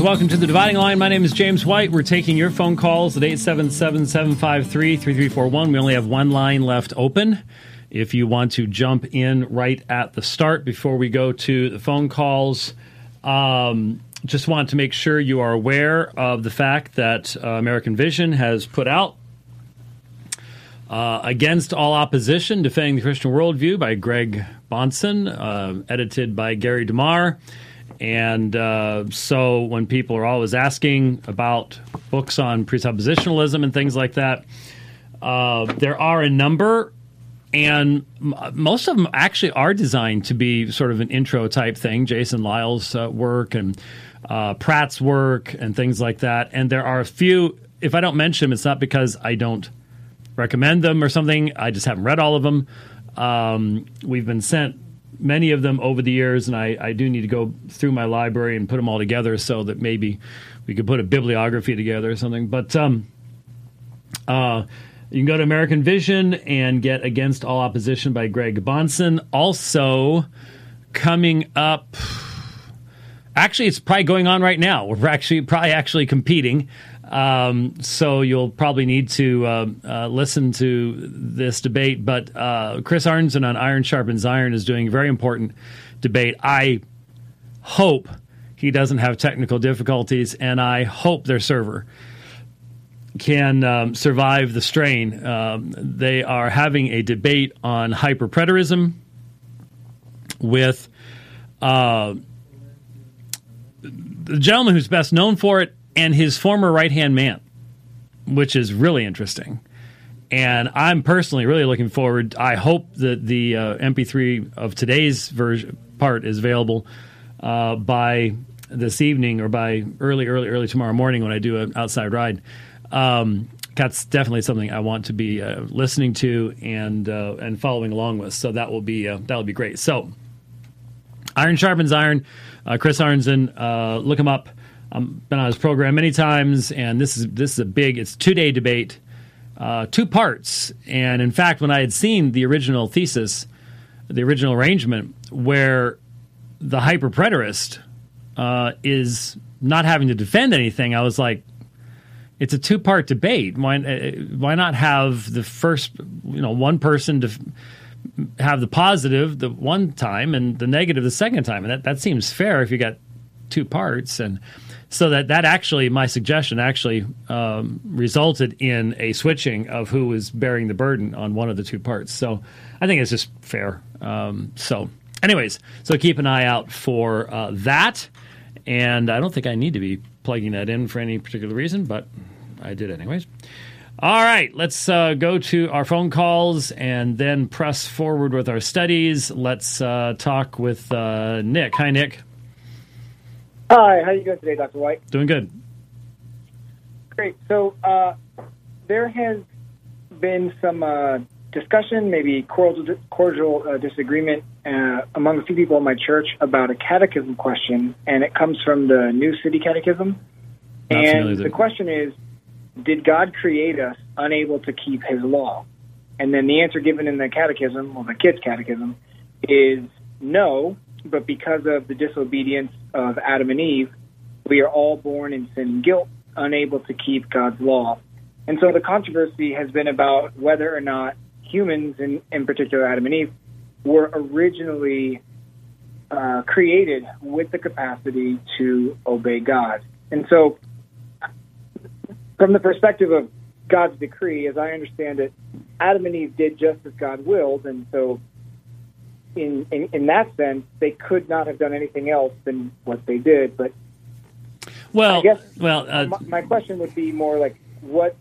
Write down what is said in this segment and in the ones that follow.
Welcome to the Dividing Line. My name is James White. We're taking your phone calls at 877 753 3341. We only have one line left open. If you want to jump in right at the start before we go to the phone calls, um, just want to make sure you are aware of the fact that uh, American Vision has put out uh, Against All Opposition Defending the Christian Worldview by Greg Bahnsen, uh, edited by Gary DeMar. And uh, so when people are always asking about books on presuppositionalism and things like that, uh, there are a number, and most of them actually are designed to be sort of an intro type thing. Jason Lisle's uh, work and uh, Pratt's work and things like that. And there are a few, if I don't mention them, it's not because I don't recommend them or something. I just haven't read all of them. Um, we've been sent many of them over the years, and I, I do need to go through my library and put them all together so that maybe we could put a bibliography together or something. But um, uh, you can go to American Vision and get Against All Opposition by Greg Bahnsen. Also, coming up, actually, it's probably going on right now. We're actually probably actually competing. Um, so you'll probably need to uh, uh, listen to this debate. But uh, Chris Arnzen on Iron Sharpens Iron is doing a very important debate. I hope he doesn't have technical difficulties, and I hope their server can um, survive the strain. Um, they are having a debate on hyperpreterism with uh, the gentleman who's best known for it and his former right hand man, which is really interesting. And I'm personally really looking forward. I hope that the uh, MP3 of today's version part is available uh, by this evening or by early, early, early tomorrow morning when I do an outside ride. Um, that's definitely something I want to be uh, listening to and uh, and following along with. So that will be uh, that will be great. So Iron sharpens iron. Uh, Chris Arnzen, uh, look him up. I've been on his program many times, and this is this is a big. It's two day debate, uh, two parts. And in fact, when I had seen the original thesis, the original arrangement, where the hyperpreterist uh, is not having to defend anything, I was like, it's a two part debate. Why uh, why not have the first you know one person to have the positive the one time and the negative the second time, and that that seems fair if you got two parts and so that that actually my suggestion actually um, resulted in a switching of who was bearing the burden on one of the two parts. So I think it's just fair. Um, so, anyways, so keep an eye out for uh, that. And I don't think I need to be plugging that in for any particular reason, but I did anyways. All right, let's uh, go to our phone calls and then press forward with our studies. Let's uh, talk with uh, Nick. Hi, Nick. Hi, how are you doing today, Dr. White? Doing good. Great. So uh, there has been some uh, discussion, maybe cordial, cordial uh, disagreement uh, among a few people in my church about a catechism question, and it comes from the New City Catechism. Not and the question is, did God create us unable to keep His law? And then the answer given in the catechism, or the kids' catechism, is no, but because of the disobedience of Adam and Eve, we are all born in sin and guilt, unable to keep God's law. And so the controversy has been about whether or not humans, in, in particular Adam and Eve, were originally uh, created with the capacity to obey God. And so, from the perspective of God's decree, as I understand it, Adam and Eve did just as God willed, and so in, in in that sense, they could not have done anything else than what they did. But Well, I guess well, uh, my, my question would be more like, what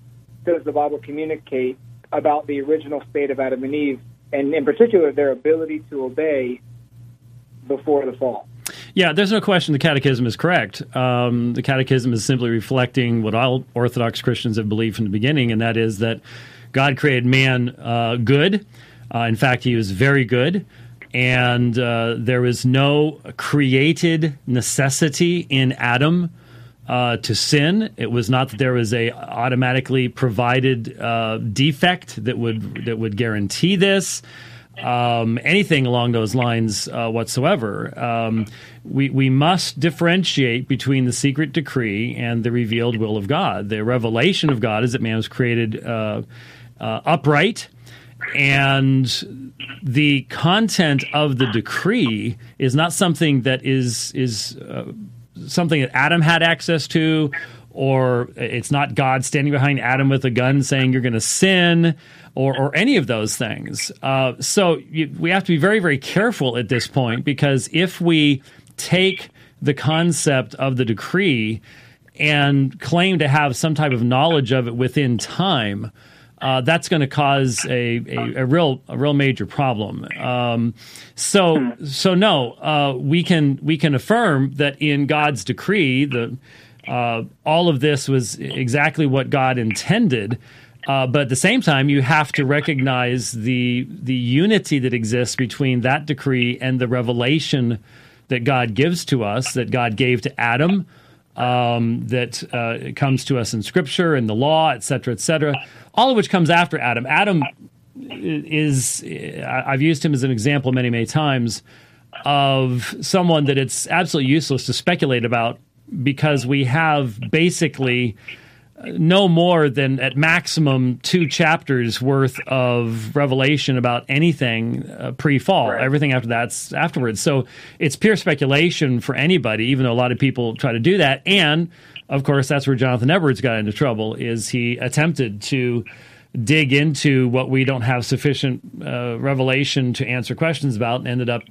does the Bible communicate about the original state of Adam and Eve, and in particular their ability to obey before the fall? Yeah, there's no question the Catechism is correct. Um, the Catechism is simply reflecting what all Orthodox Christians have believed from the beginning, and that is that God created man uh, good. Uh, in fact, he was very good. And uh, there was no created necessity in Adam uh, to sin. It was not that there was a automatically provided uh, defect that would that would guarantee this. um, anything along those lines uh, whatsoever. Um, we, we must differentiate between the secret decree and the revealed will of God. The revelation of God is that man was created uh, uh, upright, and the content of the decree is not something that is is uh, something that Adam had access to or it's not God standing behind Adam with a gun saying you're going to sin, or, or any of those things. Uh, so you, we have to be very, very careful at this point because if we take the concept of the decree and claim to have some type of knowledge of it within time, uh, that's going to cause a, a, a, real a real major problem. Um, so so no, uh, we can we can affirm that in God's decree the uh, all of this was exactly what God intended. Uh, but at the same time, you have to recognize the the unity that exists between that decree and the revelation that God gives to us, that God gave to Adam, um, that uh, comes to us in Scripture and the law, et cetera, et cetera. All of which comes after Adam. Adam is I've used him as an example many, many times of someone that it's absolutely useless to speculate about because we have basically no more than at maximum two chapters worth of revelation about anything uh, pre-fall. Right. Everything after that's afterwards. So it's pure speculation for anybody, even though a lot of people try to do that. And of course, that's where Jonathan Edwards got into trouble. Is he attempted to dig into what we don't have sufficient uh, revelation to answer questions about, and ended up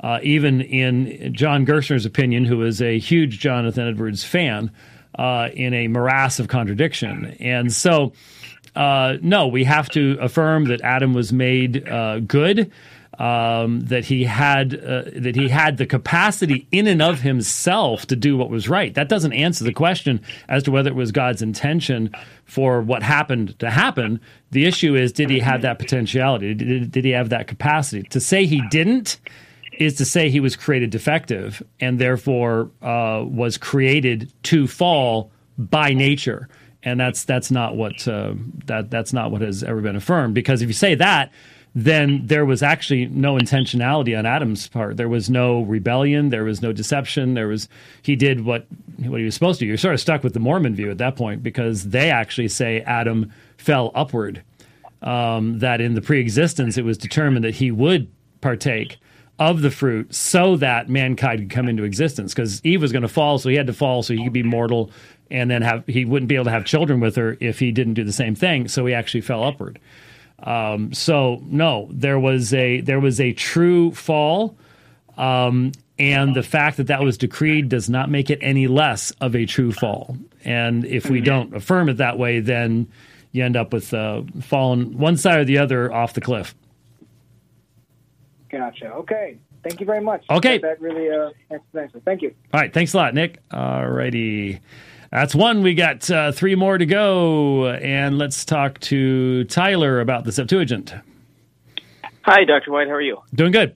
uh, even in John Gerstner's opinion, who is a huge Jonathan Edwards fan, uh, in a morass of contradiction. And so, uh, no, we have to affirm that Adam was made uh, good. Um, that he had uh, that he had the capacity in and of himself to do what was right. That doesn't answer the question as to whether it was God's intention for what happened to happen. The issue is, did he have that potentiality? Did, did he have that capacity? To say he didn't is to say he was created defective and therefore uh, was created to fall by nature. And that's that's not what uh, that that's not what has ever been affirmed. Because if you say that, then there was actually no intentionality on Adam's part. There was no rebellion. There was no deception. There was he did what what he was supposed to. You're sort of stuck with the Mormon view at that point because they actually say Adam fell upward. Um, that in the pre-existence it was determined that he would partake of the fruit so that mankind could come into existence because Eve was going to fall, so he had to fall so he could be mortal and then have he wouldn't be able to have children with her if he didn't do the same thing. So he actually fell upward. Um, so no, there was a there was a true fall, um, and the fact that that was decreed does not make it any less of a true fall. And if we don't affirm it that way, then you end up with uh, falling one side or the other off the cliff. Gotcha. Okay. Thank you very much. Okay. That really uh, answers Thank you. All right. Thanks a lot, Nick. All righty. That's one. We got uh, three more to go. And let's talk to Tyler about the Septuagint. Hi, Dr. White. How are you? Doing good.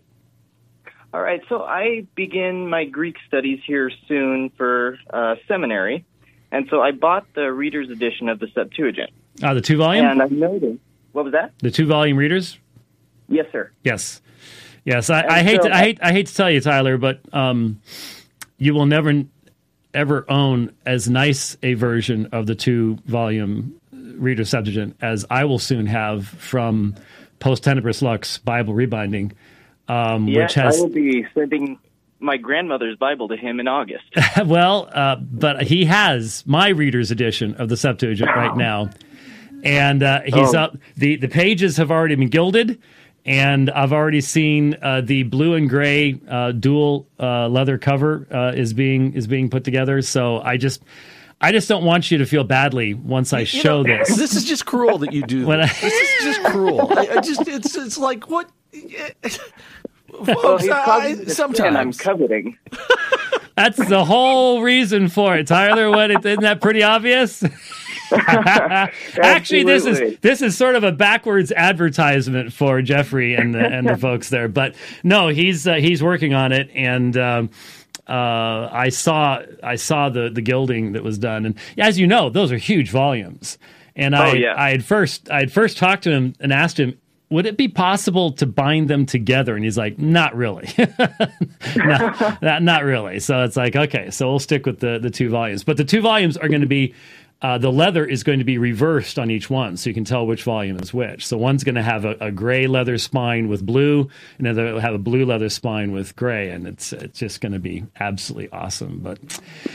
All right. So I begin my Greek studies here soon for uh, seminary. And so I bought the reader's edition of the Septuagint. Ah, the two volume? And I noticed. What was that? The two volume readers? Yes, sir. Yes. Yes, I, I hate so, to, I hate I hate to tell you, Tyler, but um, you will never ever own as nice a version of the two volume Reader Septuagint as I will soon have from Post Tenebris Lux Bible Rebinding, um, yes, which has I will be sending my grandmother's Bible to him in August. well, uh, but he has my reader's edition of the Septuagint right now, and uh, he's oh. up. the The pages have already been gilded and I've already seen uh, the blue and gray uh, dual uh, leather cover uh, is being is being put together. So I just. I just don't want you to feel badly once I you show know, this. This is just cruel that you do this. I, this is just cruel. I, I, just it's it's like what Folks, well, I, sometimes I'm coveting. That's the whole reason for it, Tyler. What isn't that pretty obvious? Actually, this is this is sort of a backwards advertisement for Jeffrey and the and the folks there. But no, he's uh, he's working on it, and um, uh, I saw I saw the the gilding that was done, and as you know, those are huge volumes. And I oh, yeah. I had first I had first talked to him and asked him would it be possible to bind them together? And he's like, not really. not, not, not, really. So it's like, okay, so we'll stick with the, the two volumes. But the two volumes are going to be uh, the leather is going to be reversed on each one, so you can tell which volume is which. So one's going to have a, a gray leather spine with blue, and then will have a blue leather spine with gray, and it's it's just going to be absolutely awesome. But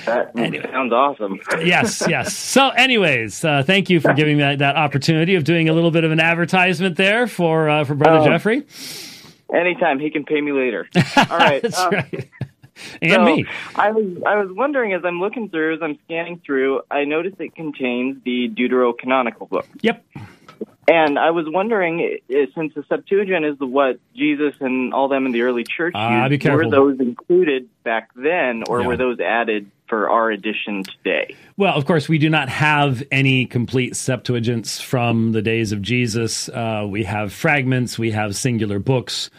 that anyway. sounds awesome. yes, yes. So, anyways, uh, thank you for giving me that, that opportunity of doing a little bit of an advertisement there for uh, for Brother oh. Jeffrey. Anytime he can pay me later. All right. That's um, right. And so me. I was I was wondering as I'm looking through, as I'm scanning through, I noticed it contains the Deuterocanonical book. Yep. And I was wondering, since the Septuagint is the what Jesus and all them in the early church uh, used, were those included back then, or yeah. were those added for our edition today? Well, of course, we do not have any complete Septuagints from the days of Jesus. Uh, we have fragments, we have singular books,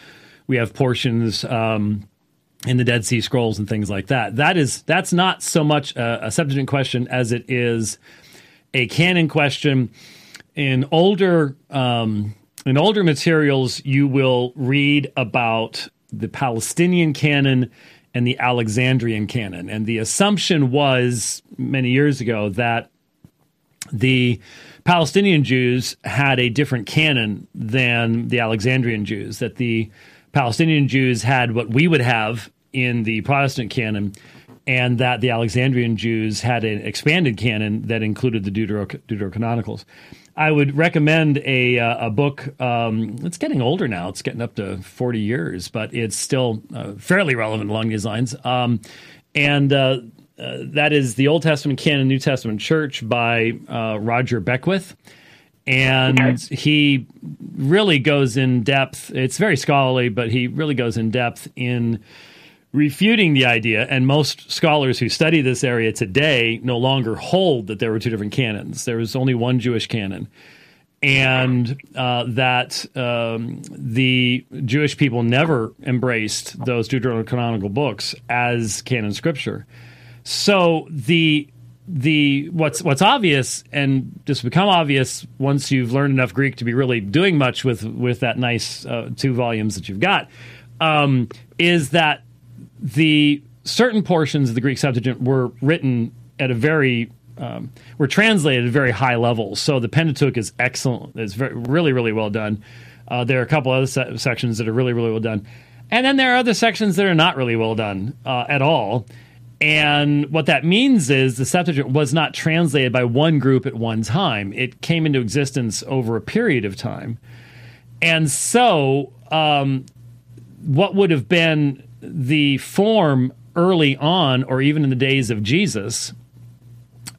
we have portions. Um, in the Dead Sea Scrolls and things like that. That is that's not so much a, a question as it is a canon question. In older um, in older materials, you will read about the Palestinian canon and the Alexandrian canon, and the assumption was many years ago that the Palestinian Jews had a different canon than the Alexandrian Jews. That the Palestinian Jews had what we would have in the Protestant canon, and that the Alexandrian Jews had an expanded canon that included the Deutero- Deuterocanonicals. I would recommend a uh, a book. Um, it's getting older now; it's getting up to forty years, but it's still uh, fairly relevant along these lines. Um, and uh, uh that is the Old Testament Canon, New Testament Church by uh, Roger Beckwith and he really goes in depth. It's very scholarly, but he really goes in depth in refuting the idea, and most scholars who study this area today no longer hold that there were two different canons. There was only one Jewish canon. And uh, that um, the Jewish people never embraced those Deuterocanonical books as canon scripture. So the the what's what's obvious and just become obvious once you've learned enough Greek to be really doing much with with that nice uh, two volumes that you've got um, is that the certain portions of the Greek Septuagint were written at a very um, were translated at very high levels. So the Pentateuch is excellent. It's very, really, really well done. Uh, there are a couple other se- sections that are really, really well done. And then there are other sections that are not really well done uh, at all. And what that means is the Septuagint was not translated by one group at one time. It came into existence over a period of time. And so, um, what would have been the form early on, or even in the days of Jesus,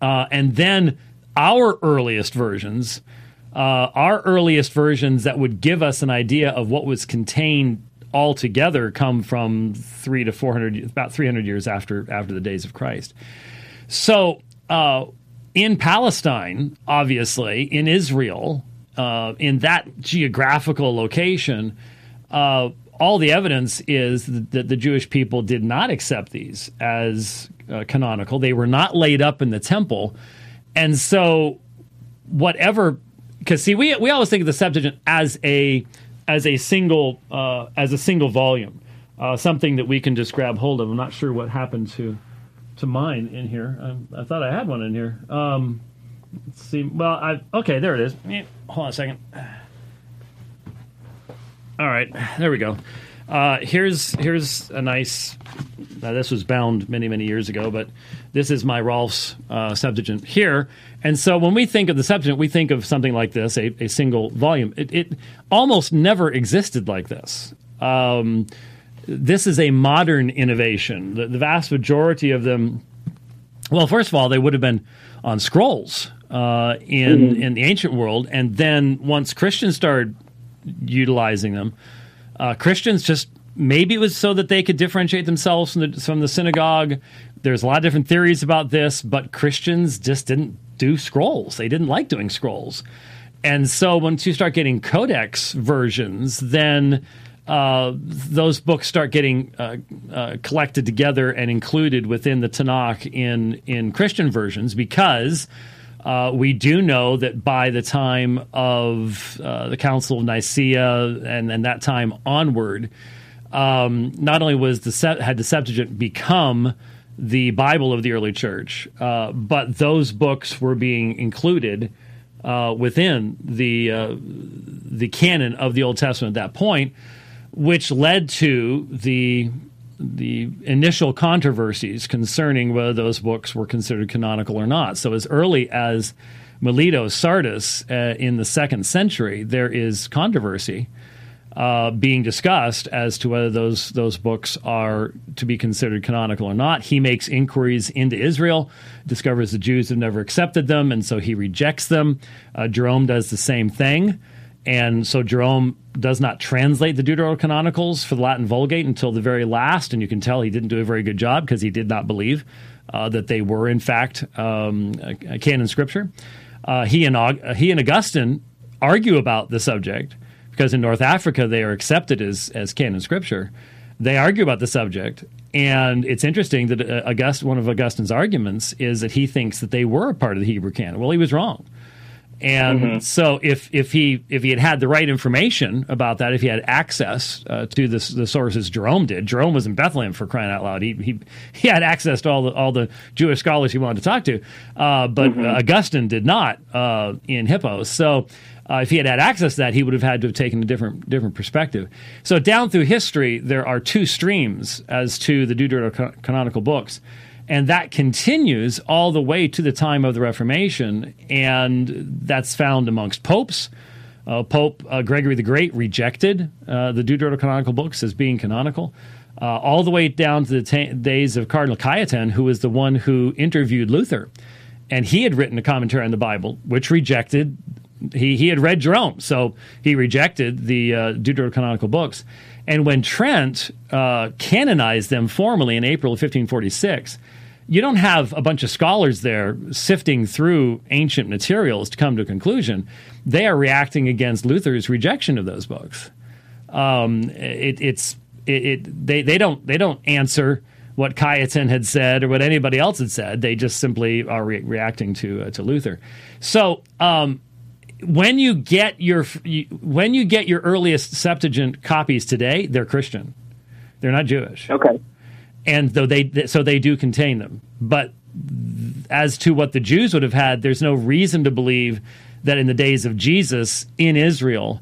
uh, and then our earliest versions, uh, our earliest versions that would give us an idea of what was contained altogether come from three to four hundred, about three hundred years after after the days of Christ. So, uh, in Palestine, obviously, in Israel, uh, in that geographical location, uh, all the evidence is that the Jewish people did not accept these as uh, canonical. They were not laid up in the temple, and so whatever. Because see, we we always think of the Septuagint as a as a single uh, as a single volume, uh, something that we can just grab hold of. I'm not sure what happened to to mine in here. I, I thought I had one in here. Um, let's see. Well, I okay, there it is. Hold on a second. All right, there we go. Uh, here's here's a nice. Uh, this was bound many many years ago, but this is my Rahlfs uh, Septuagint here. And so when we think of the Septuagint, we think of something like this, a, a single volume. It, it, almost never existed like this. Um, this is a modern innovation. The, the, vast majority of them, well, first of all, they would have been on scrolls uh, in mm-hmm. in the ancient world, and then once Christians started utilizing them. Uh, Christians just maybe it was so that they could differentiate themselves from the, from the synagogue. There's a lot of different theories about this, but Christians just didn't do scrolls. They didn't like doing scrolls. And so once you start getting codex versions, then uh, those books start getting uh, uh, collected together and included within the Tanakh in in Christian versions because Uh, we do know that by the time of uh, the Council of Nicaea and, and that time onward, um, not only was the had the Septuagint become the Bible of the early church, uh, but those books were being included uh, within the uh, the canon of the Old Testament at that point, which led to the the initial controversies concerning whether those books were considered canonical or not. So as early as Melito Sardis uh, in the second century, there is controversy uh, being discussed as to whether those those books are to be considered canonical or not. He makes inquiries into Israel, discovers the Jews have never accepted them, and so he rejects them. Uh, Jerome does the same thing, and so Jerome does not translate the Deuterocanonicals for the Latin Vulgate until the very last, and you can tell he didn't do a very good job because he did not believe uh, that they were in fact um, canon scripture. Uh, he and he and Augustine argue about the subject because in North Africa they are accepted as as canon scripture. They argue about the subject, and it's interesting that uh, August, one of Augustine's arguments is that he thinks that they were a part of the Hebrew canon. Well, he was wrong. And mm-hmm. so, if if he if he had had the right information about that, if he had access uh, to the, the sources Jerome did, Jerome was in Bethlehem for crying out loud. He he, he had access to all the all the Jewish scholars he wanted to talk to, uh, but mm-hmm. Augustine did not uh, in Hippos. So uh, if he had had access to that, he would have had to have taken a different different perspective. So down through history, there are two streams as to the deuterocanonical books, and that continues all the way to the time of the Reformation, and that's found amongst popes. Uh, Pope uh, Gregory the Great rejected uh, the deuterocanonical books as being canonical. Uh, all the way down to the ta- days of Cardinal Cajetan, who was the one who interviewed Luther. And he had written a commentary on the Bible, which rejected he he had read Jerome, so he rejected the uh, Deuterocanonical books. And when Trent uh, canonized them formally in April of 1546, you don't have a bunch of scholars there sifting through ancient materials to come to a conclusion. They are reacting against Luther's rejection of those books. Um, it, it's it, it, they they don't they don't answer what Cajetan had said or what anybody else had said. They just simply are re- reacting to uh, to Luther. So um, when you get your when you get your earliest Septuagint copies today, they're Christian. They're not Jewish. Okay. And though they so they do contain them, but as to what the Jews would have had, there's no reason to believe that in the days of Jesus in Israel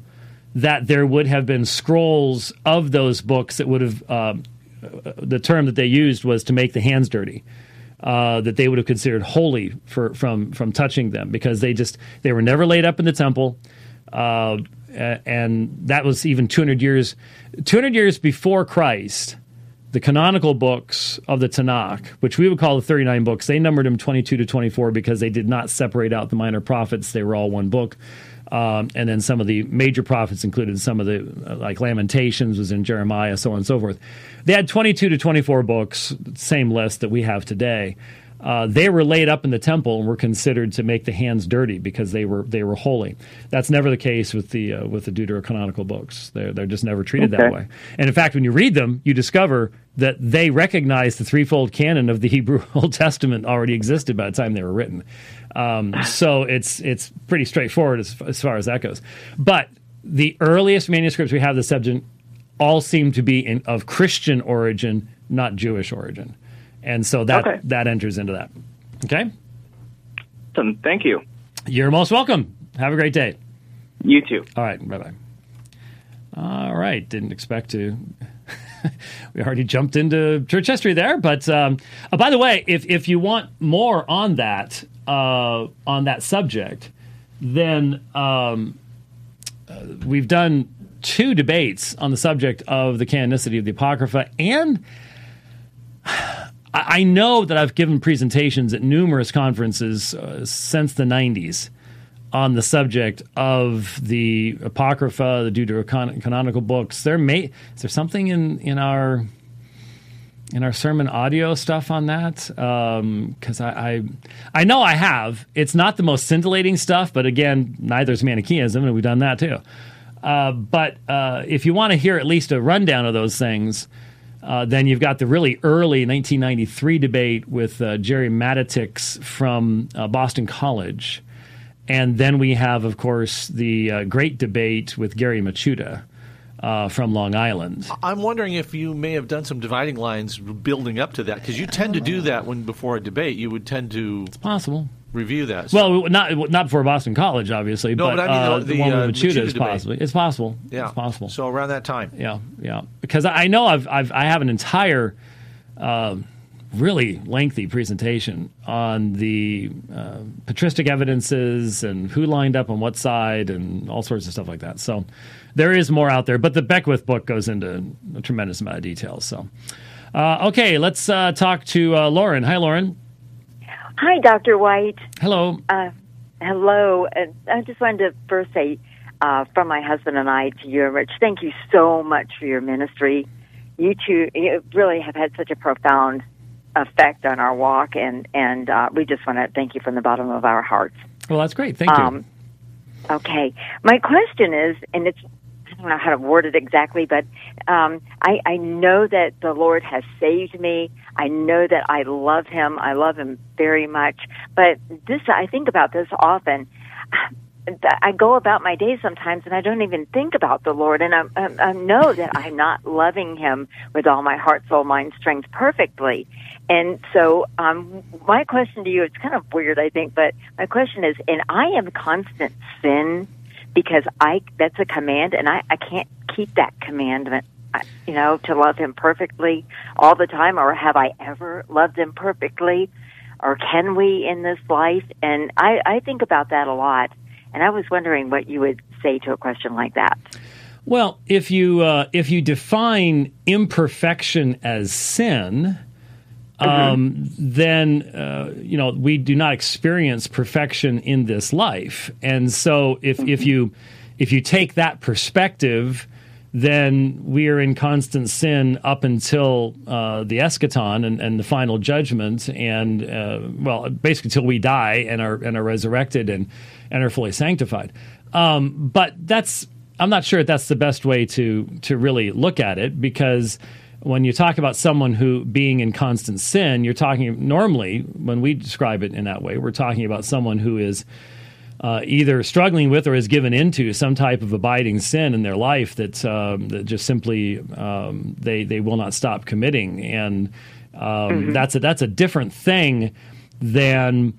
that there would have been scrolls of those books that would have uh, the term that they used was to make the hands dirty uh, that they would have considered holy for, from from touching them because they just they were never laid up in the temple, uh, and that was even 200 years 200 years before Christ. The canonical books of the Tanakh, which we would call the 39 books, they numbered them 22 to 24 because they did not separate out the minor prophets. They were all one book. Um, and then some of the major prophets included some of the uh, like Lamentations was in Jeremiah, so on and so forth. They had 22 to 24 books, same list that we have today. Uh, they were laid up in the temple and were considered to make the hands dirty because they were they were holy. That's never the case with the uh, with the deuterocanonical books. They're they're just never treated okay. that way. And in fact, when you read them, you discover that they recognize the threefold canon of the Hebrew Old Testament already existed by the time they were written. Um, so it's it's pretty straightforward as, as far as that goes. But the earliest manuscripts we have the Septuagint all seem to be in, of Christian origin, not Jewish origin, and so that okay. that enters into that. Okay. Awesome. Thank you. You're most welcome. Have a great day. You too. All right. Bye bye. All right. Didn't expect to. we already jumped into church history there, but um, oh, by the way, if if you want more on that uh, on that subject, then um, uh, we've done two debates on the subject of the canonicity of the Apocrypha, and I know that I've given presentations at numerous conferences uh, since the 90s on the subject of the Apocrypha, the Deuterocanonical books. There may is there something in in our in our sermon audio stuff on that because um, I, I, I know I have. It's not the most scintillating stuff, but again, neither is Manichaeism, and we've done that too. Uh, but uh, if you want to hear at least a rundown of those things, Uh, then you've got the really early 1993 debate with uh, Gerry Matatics from uh, Boston College. And then we have, of course, the uh, great debate with Gary Michuta. Uh, from Long Island. I'm wondering if you may have done some dividing lines building up to that because you tend to do that when before a debate. You would tend to. It's possible review that. So. Well, not not for Boston College, obviously. No, but, but I mean uh, the, the, one uh, Michuta is possible. It's possible. Yeah, it's possible. So around that time. Yeah, yeah. Because I know I've, I've I have an entire, uh, really lengthy presentation on the uh, patristic evidences and who lined up on what side and all sorts of stuff like that. So there is more out there, but the Beckwith book goes into a tremendous amount of details. So. Uh, okay, let's uh, talk to uh, Lauren. Hi, Lauren. Hi, Dr. White. Hello. Uh, hello. I just wanted to first say, uh, from my husband and I to you, Rich, thank you so much for your ministry. You two you really have had such a profound effect on our walk, and and uh, we just want to thank you from the bottom of our hearts. Well, that's great. Thank um, you. Okay, my question is, and it's don't know how to word it exactly, but um, I, I know that the Lord has saved me. I know that I love Him. I love Him very much. But this, I think about this often. I go about my day sometimes and I don't even think about the Lord, and I, I, I know that I'm not loving Him with all my heart, soul, mind, strength perfectly. And so, um, my question to you, it's kind of weird, I think, but my question is, and I am constant sin because I that's a command and I, I can't keep that commandment you know to love him perfectly all the time or have I ever loved him perfectly? Or can we in this life? And I, I think about that a lot and I was wondering what you would say to a question like that. Well if you uh, if you define imperfection as sin Mm-hmm. Um, then uh, you know we do not experience perfection in this life, and so if mm-hmm. if you if you take that perspective, then we are in constant sin up until uh, the eschaton and, and, the final judgment, and uh, well, basically until we die and are and are resurrected and and are fully sanctified. Um, but that's I'm not sure if that's the best way to to really look at it because when you talk about someone who being in constant sin, you're talking normally when we describe it in that way, we're talking about someone who is uh, either struggling with or is given into some type of abiding sin in their life that, um, that just simply um, they they will not stop committing, and um, mm-hmm. that's a that's a different thing than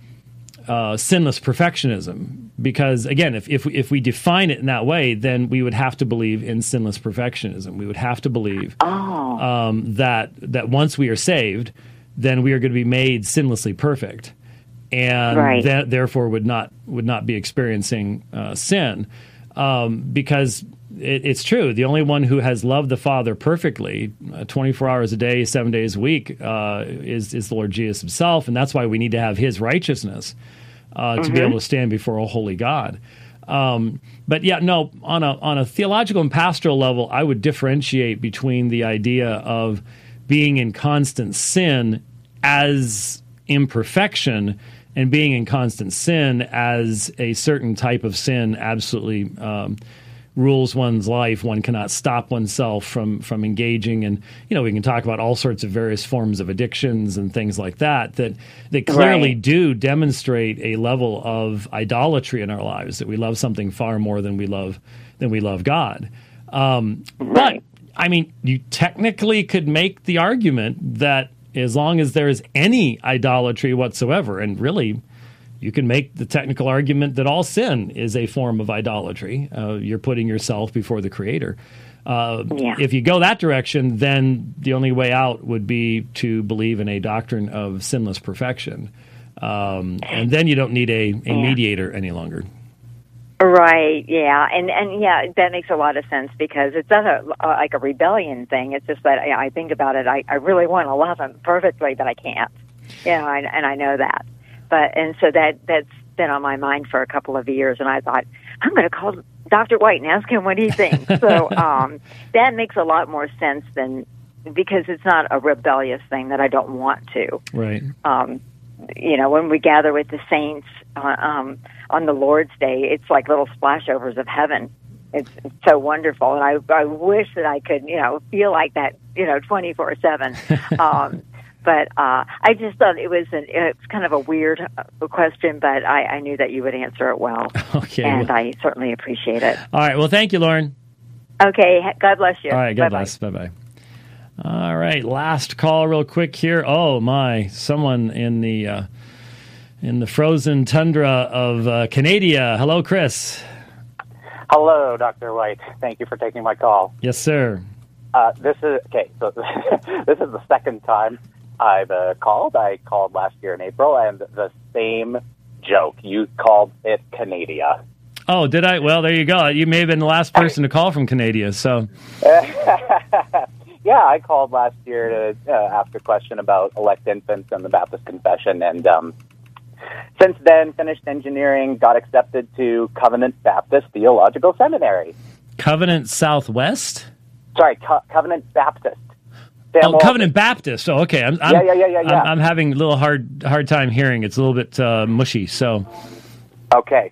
uh, sinless perfectionism because again if, if, if we define it in that way then we would have to believe in sinless perfectionism we would have to believe oh. um, that that once we are saved then we are going to be made sinlessly perfect and right. that therefore would not would not be experiencing uh, sin um, because it, it's true. The only one who has loved the Father perfectly, uh, 24 hours a day, seven days a week, uh, is, is the Lord Jesus himself. And that's why we need to have his righteousness uh, to mm-hmm. be able to stand before a holy God. Um, but yeah, no, on a, on a theological and pastoral level, I would differentiate between the idea of being in constant sin as imperfection and being in constant sin as a certain type of sin absolutely um, rules one's life. One cannot stop oneself from from engaging, and you know we can talk about all sorts of various forms of addictions and things like that that that clearly right. do demonstrate a level of idolatry in our lives that we love something far more than we love than we love God. Um, right. But I mean, you technically could make the argument that as long as there is any idolatry whatsoever, and really you can make the technical argument that all sin is a form of idolatry. Uh, you're putting yourself before the Creator. Uh, yeah. If you go that direction, then the only way out would be to believe in a doctrine of sinless perfection. Um, and then you don't need a, a yeah. mediator any longer. Right. Yeah. And and yeah, that makes a lot of sense because it's not a, like a rebellion thing. It's just that I, I think about it. I, I really want to love him perfectly, but I can't. Yeah. You know, and, and I know that. But and so that that's been on my mind for a couple of years, and I thought I'm going to call Dr. White and ask him what he thinks. so um, that makes a lot more sense than because it's not a rebellious thing that I don't want to. Right. Um, you know, when we gather with the saints uh, um, on the Lord's Day, it's like little splashovers of heaven. it's, it's so wonderful, and I I wish that I could you know feel like that you know twenty four seven. But uh, I just thought it was an it's kind of a weird uh, question, but I, I knew that you would answer it well. Okay, and well. I certainly appreciate it. All right, well, thank you, Lauren. Okay, God bless you. All right, God Bye-bye. bless. Bye bye. All right, last call, real quick here. Oh my, someone in the uh, in the frozen tundra of uh, Canada. Hello, Chris. Hello, Dr. White. Thank you for taking my call. Yes, sir. Uh, this is okay. So this is the second time I've uh, called. I called last year in April, and the same joke. You called it Canada. Oh, did I? Well, there you go. You may have been the last person to call from Canada. So. yeah, I called last year to uh, ask a question about elect infants and the Baptist Confession, and um, since then, finished engineering, got accepted to Covenant Baptist Theological Seminary. Covenant Southwest? Sorry, Co- Covenant Baptist. Sam oh, Covenant Baptist. Oh, okay. I'm, I'm, yeah, yeah, yeah, yeah, yeah. I'm, I'm, having a little hard hard time hearing. It's a little bit uh, mushy. So. Okay.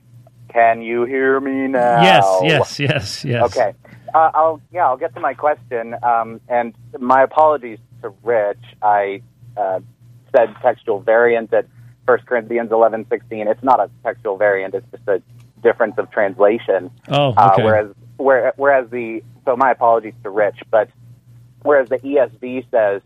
Can you hear me now? Yes, yes, yes, yes. Okay. Uh, I'll yeah, I'll get to my question. Um, and my apologies to Rich. I uh, said textual variant at First Corinthians eleven sixteen. It's not a textual variant. It's just a difference of translation. Oh, okay. Uh, whereas where, whereas the so my apologies to Rich, but whereas the ESV says,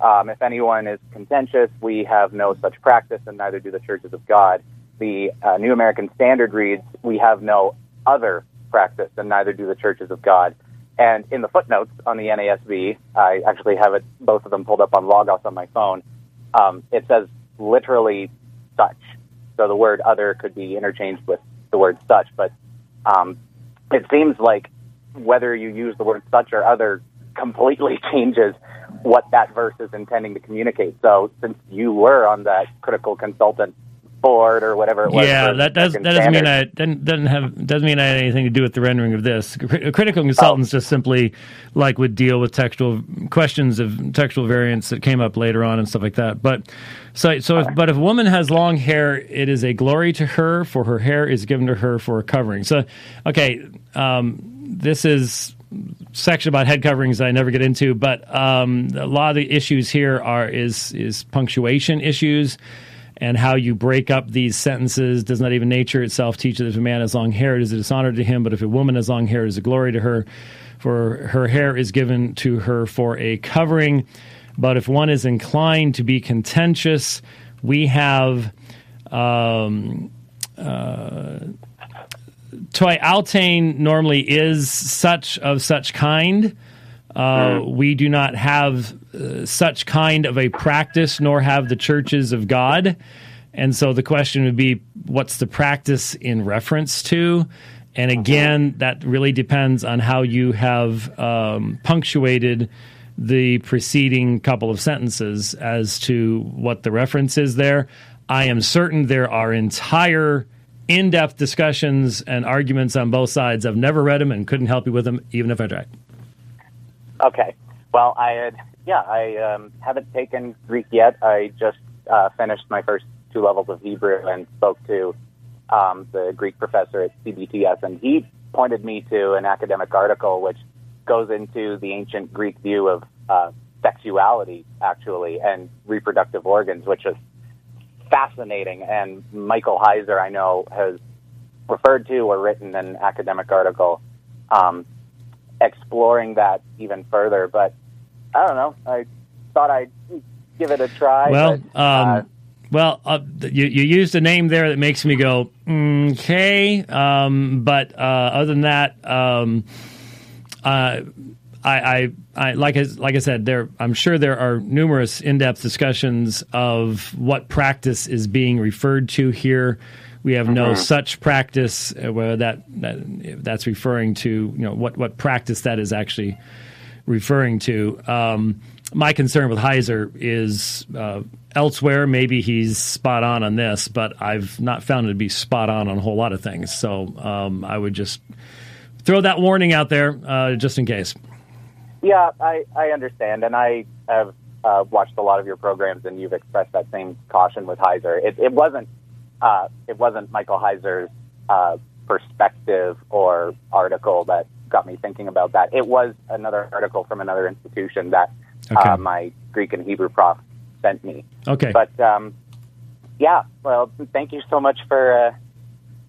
um, if anyone is contentious, we have no such practice, and neither do the churches of God. The uh, New American Standard reads, we have no other practice, and neither do the churches of God. And in the footnotes on the NASB, I actually have it both of them pulled up on Logos on my phone. Um, it says literally such. So the word other could be interchanged with the word such, but um, it seems like whether you use the word such or other completely changes what that verse is intending to communicate. So since you were on that critical consultant board or whatever it was. Yeah, that does that doesn't mean I doesn't, doesn't have doesn't mean I had anything to do with the rendering of this. Critical consultants oh. just simply like would deal with textual questions of textual variants that came up later on and stuff like that. But so so if, but if a woman has long hair, it is a glory to her, for her hair is given to her for a covering. So okay, um, this is section about head coverings that I never get into, but um, a lot of the issues here are is is punctuation issues and how you break up these sentences. Does not even nature itself teach that if a man has long hair, it is a dishonor to him, but if a woman has long hair, it is a glory to her. For her hair is given to her for a covering. But if one is inclined to be contentious, we have um, uh, toiauten normally is such of such kind. Uh, hmm. we do not have uh, such kind of a practice, nor have the churches of God. And so the question would be, what's the practice in reference to? And uh-huh. again, that really depends on how you have um, punctuated the preceding couple of sentences as to what the reference is there. I am certain there are entire in depth discussions and arguments on both sides. I've never read them and couldn't help you with them, even if I tried. Okay. Well, I had, yeah, I um, haven't taken Greek yet. I just uh, finished my first two levels of Hebrew and spoke to um, the Greek professor at CBTS, and he pointed me to an academic article which goes into the ancient Greek view of uh, sexuality, actually, and reproductive organs, which is fascinating. And Michael Heiser, I know, has referred to or written an academic article um, exploring that even further. But I don't know. I thought I'd give it a try. Well, but, uh, um, well, uh, you, you used a name there that makes me go okay. Um, but uh, other than that, um, uh, I, I, I, like I, like I said, there. I'm sure there are numerous in-depth discussions of what practice is being referred to here. We have no mm-hmm. such practice. Uh, where that, that that's referring to, you know, what what practice that is actually referring to. Um, my concern with Heiser is uh, elsewhere. Maybe he's spot on on this, but I've not found it to be spot on on a whole lot of things. So um, I would just throw that warning out there uh, just in case. Yeah, I, I understand, and I have uh, watched a lot of your programs, and you've expressed that same caution with Heiser. It, it wasn't uh, it wasn't Michael Heiser's uh, perspective or article that got me thinking about that. It was another article from another institution that okay. uh, my Greek and Hebrew prof sent me. Okay. But um, yeah, well, thank you so much for uh,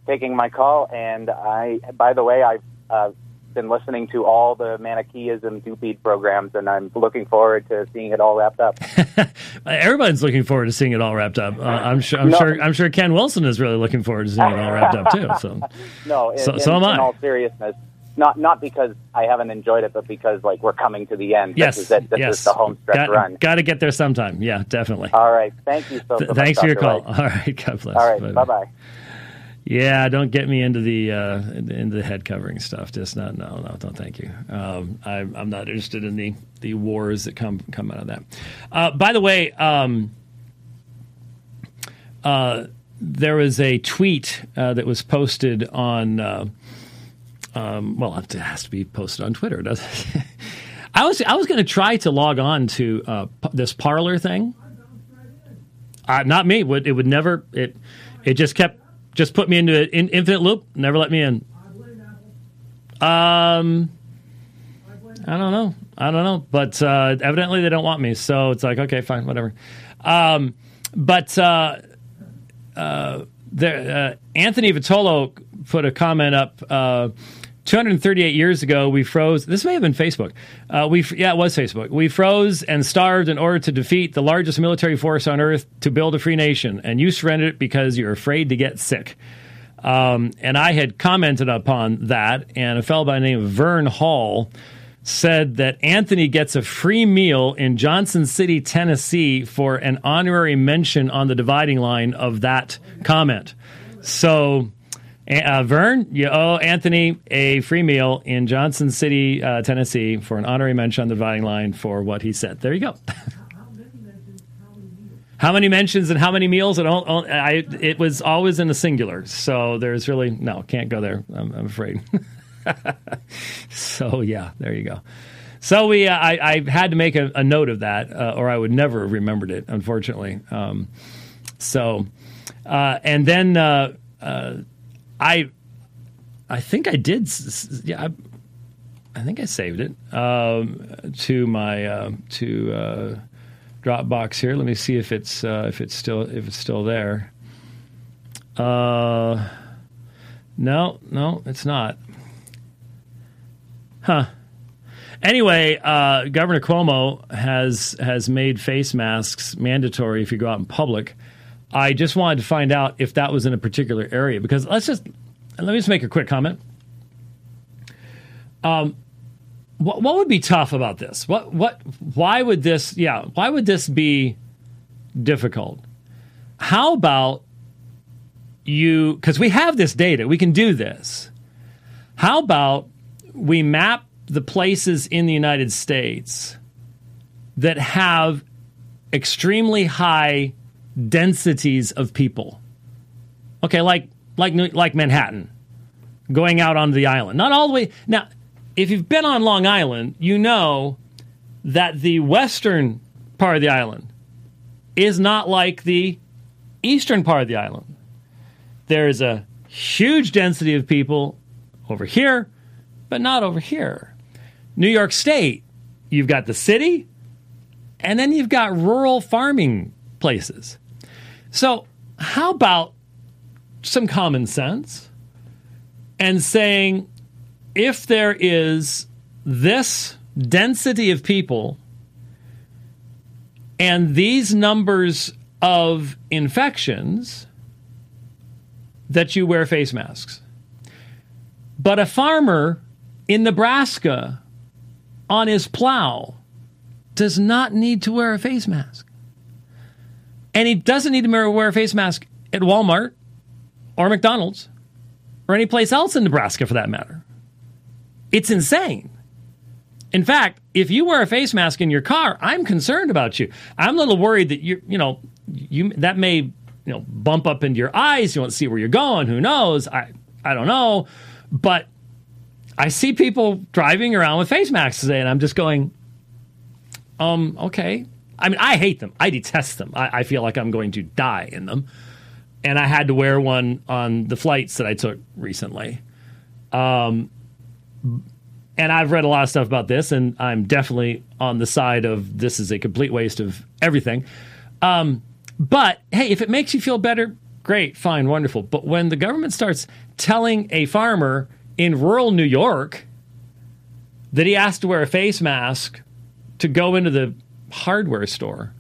taking my call. And I, by the way, I've uh, been listening to all the Manichaeism DUPED programs, and I'm looking forward to seeing it all wrapped up. Everybody's looking forward to seeing it all wrapped up. Uh, I'm sure. I'm no. sure. I'm sure Ken Wilson is really looking forward to seeing it all wrapped up too. So, no, in, so, so am I. In all seriousness, not not because I haven't enjoyed it, but because like we're coming to the end. Yes, this is it. This yes. is the home stretch got, run. Got to get there sometime. Yeah, definitely. All right, thank you so, so Th- Thanks for your call. All right, God bless. All right, bye bye. Yeah, don't get me into the uh, into the head covering stuff. Just not no no don't thank you. Um, I, I'm not interested in the the wars that come come out of that. Uh, by the way, um, uh, there was a tweet uh, that was posted on. Uh, um, well, it has to be posted on Twitter, does it? I was I was going to try to log on to uh, this Parler thing. not me. It would never it it just kept just put me into an in, infinite loop, never let me in. Um, I don't know. I don't know. But uh, evidently they don't want me. So it's like, okay, fine, whatever. Um, but uh, uh, there, uh, Anthony Vitolo put a comment up. Uh, 238 years ago, we froze. This may have been Facebook. Uh, we yeah, it was Facebook. We froze and starved in order to defeat the largest military force on earth to build a free nation, and you surrendered it because you're afraid to get sick. Um, and I had commented upon that, and a fellow by the name of Vern Hall said that Anthony gets a free meal in Johnson City, Tennessee, for an honorary mention on the dividing line of that comment. So uh, Vern, you owe Anthony a free meal in Johnson City, uh, Tennessee, for an honorary mention on the dividing line for what he said. There you go. how many mentions and how many meals? And all, all, I, it was always in the singular, so there's really no can't go there. I'm, I'm afraid. so yeah, there you go. So we, uh, I, I, had to make a, a note of that, uh, or I would never have remembered it, unfortunately. Um, so, uh, and then uh, I I think I did. Yeah, I, I think I saved it um, to my uh, to uh, Dropbox here. Let me see if it's uh, if it's still if it's still there. Uh, no, no, it's not. Huh. Anyway, uh, Governor Cuomo has has made face masks mandatory if you go out in public. I just wanted to find out if that was in a particular area because let's just let me just make a quick comment. Um, what, what would be tough about this? What what why would this yeah why would this be difficult? How about you because we have this data we can do this. How about we map the places in the United States that have extremely high densities of people. Okay, like like like Manhattan, going out onto the island. Not all the way. Now, if you've been on Long Island, you know that the western part of the island is not like the eastern part of the island. There is a huge density of people over here, but not over here. New York State, you've got the city, and then you've got rural farming places. So, how about some common sense and saying if there is this density of people and these numbers of infections, that you wear face masks. But a farmer in Nebraska on his plow does not need to wear a face mask. And he doesn't need to wear a face mask at Walmart or McDonald's or any place else in Nebraska for that matter. It's insane. In fact, if you wear a face mask in your car, I'm concerned about you. I'm a little worried that you you know you that may you know bump up into your eyes. You won't see where you're going. Who knows? I I don't know, but I see people driving around with face masks today, and I'm just going, um, okay. I mean, I hate them. I detest them. I, I feel like I'm going to die in them. and I had to wear one on the flights that I took recently. Um, and I've read a lot of stuff about this, and I'm definitely on the side of this is a complete waste of everything. Um, but hey, if it makes you feel better, great, fine, wonderful. But when the government starts telling a farmer in rural New York that he has to wear a face mask to go into the hardware store,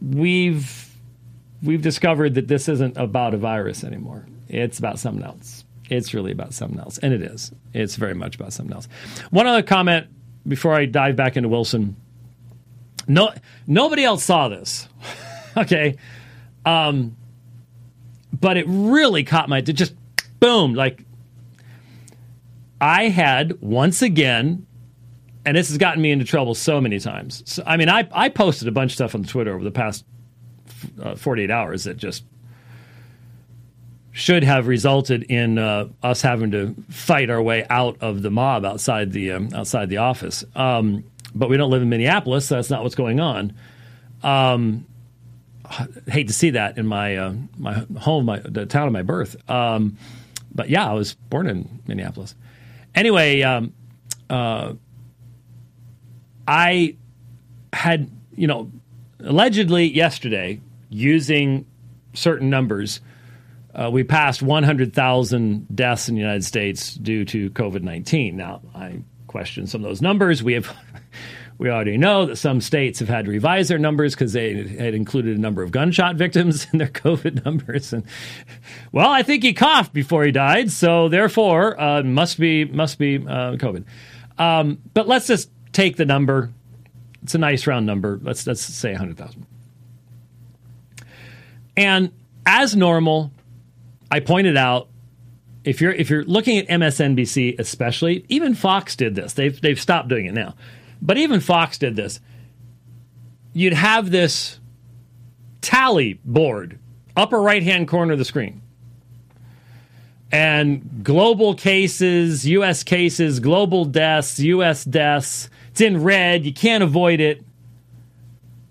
we've we've discovered that this isn't about a virus anymore. It's about something else. It's really about something else, and it is. It's very much about something else. One other comment before I dive back into Wilson. No, nobody else saw this. okay, um, but it really caught my It just boom like I had once again, and this has gotten me into trouble so many times. So, I mean, I, I posted a bunch of stuff on Twitter over the past uh, 48 hours that just should have resulted in uh, us having to fight our way out of the mob outside the um, outside the office. Um, but we don't live in Minneapolis, so that's not what's going on. Um, hate to see that in my uh, my home, my the town of my birth. Um, but yeah, I was born in Minneapolis. Anyway, um, uh, I had you know allegedly yesterday using certain numbers uh, we passed 100,000 deaths in the United States due to COVID 19. Now, I question some of those numbers. We have. We already know that some states have had to revise their numbers because they had included a number of gunshot victims in their COVID numbers. And well, I think he coughed before he died, so therefore uh, must be must be uh, COVID. Um, but let's just take the number. It's a nice round number. Let's let's say hundred thousand. And as normal, I pointed out if you're if you're looking at MSNBC especially, even Fox did this. They've they've stopped doing it now. But even Fox did this. You'd have this tally board, upper right-hand corner of the screen. And global cases, US cases, global deaths, US deaths. It's in red, you can't avoid it.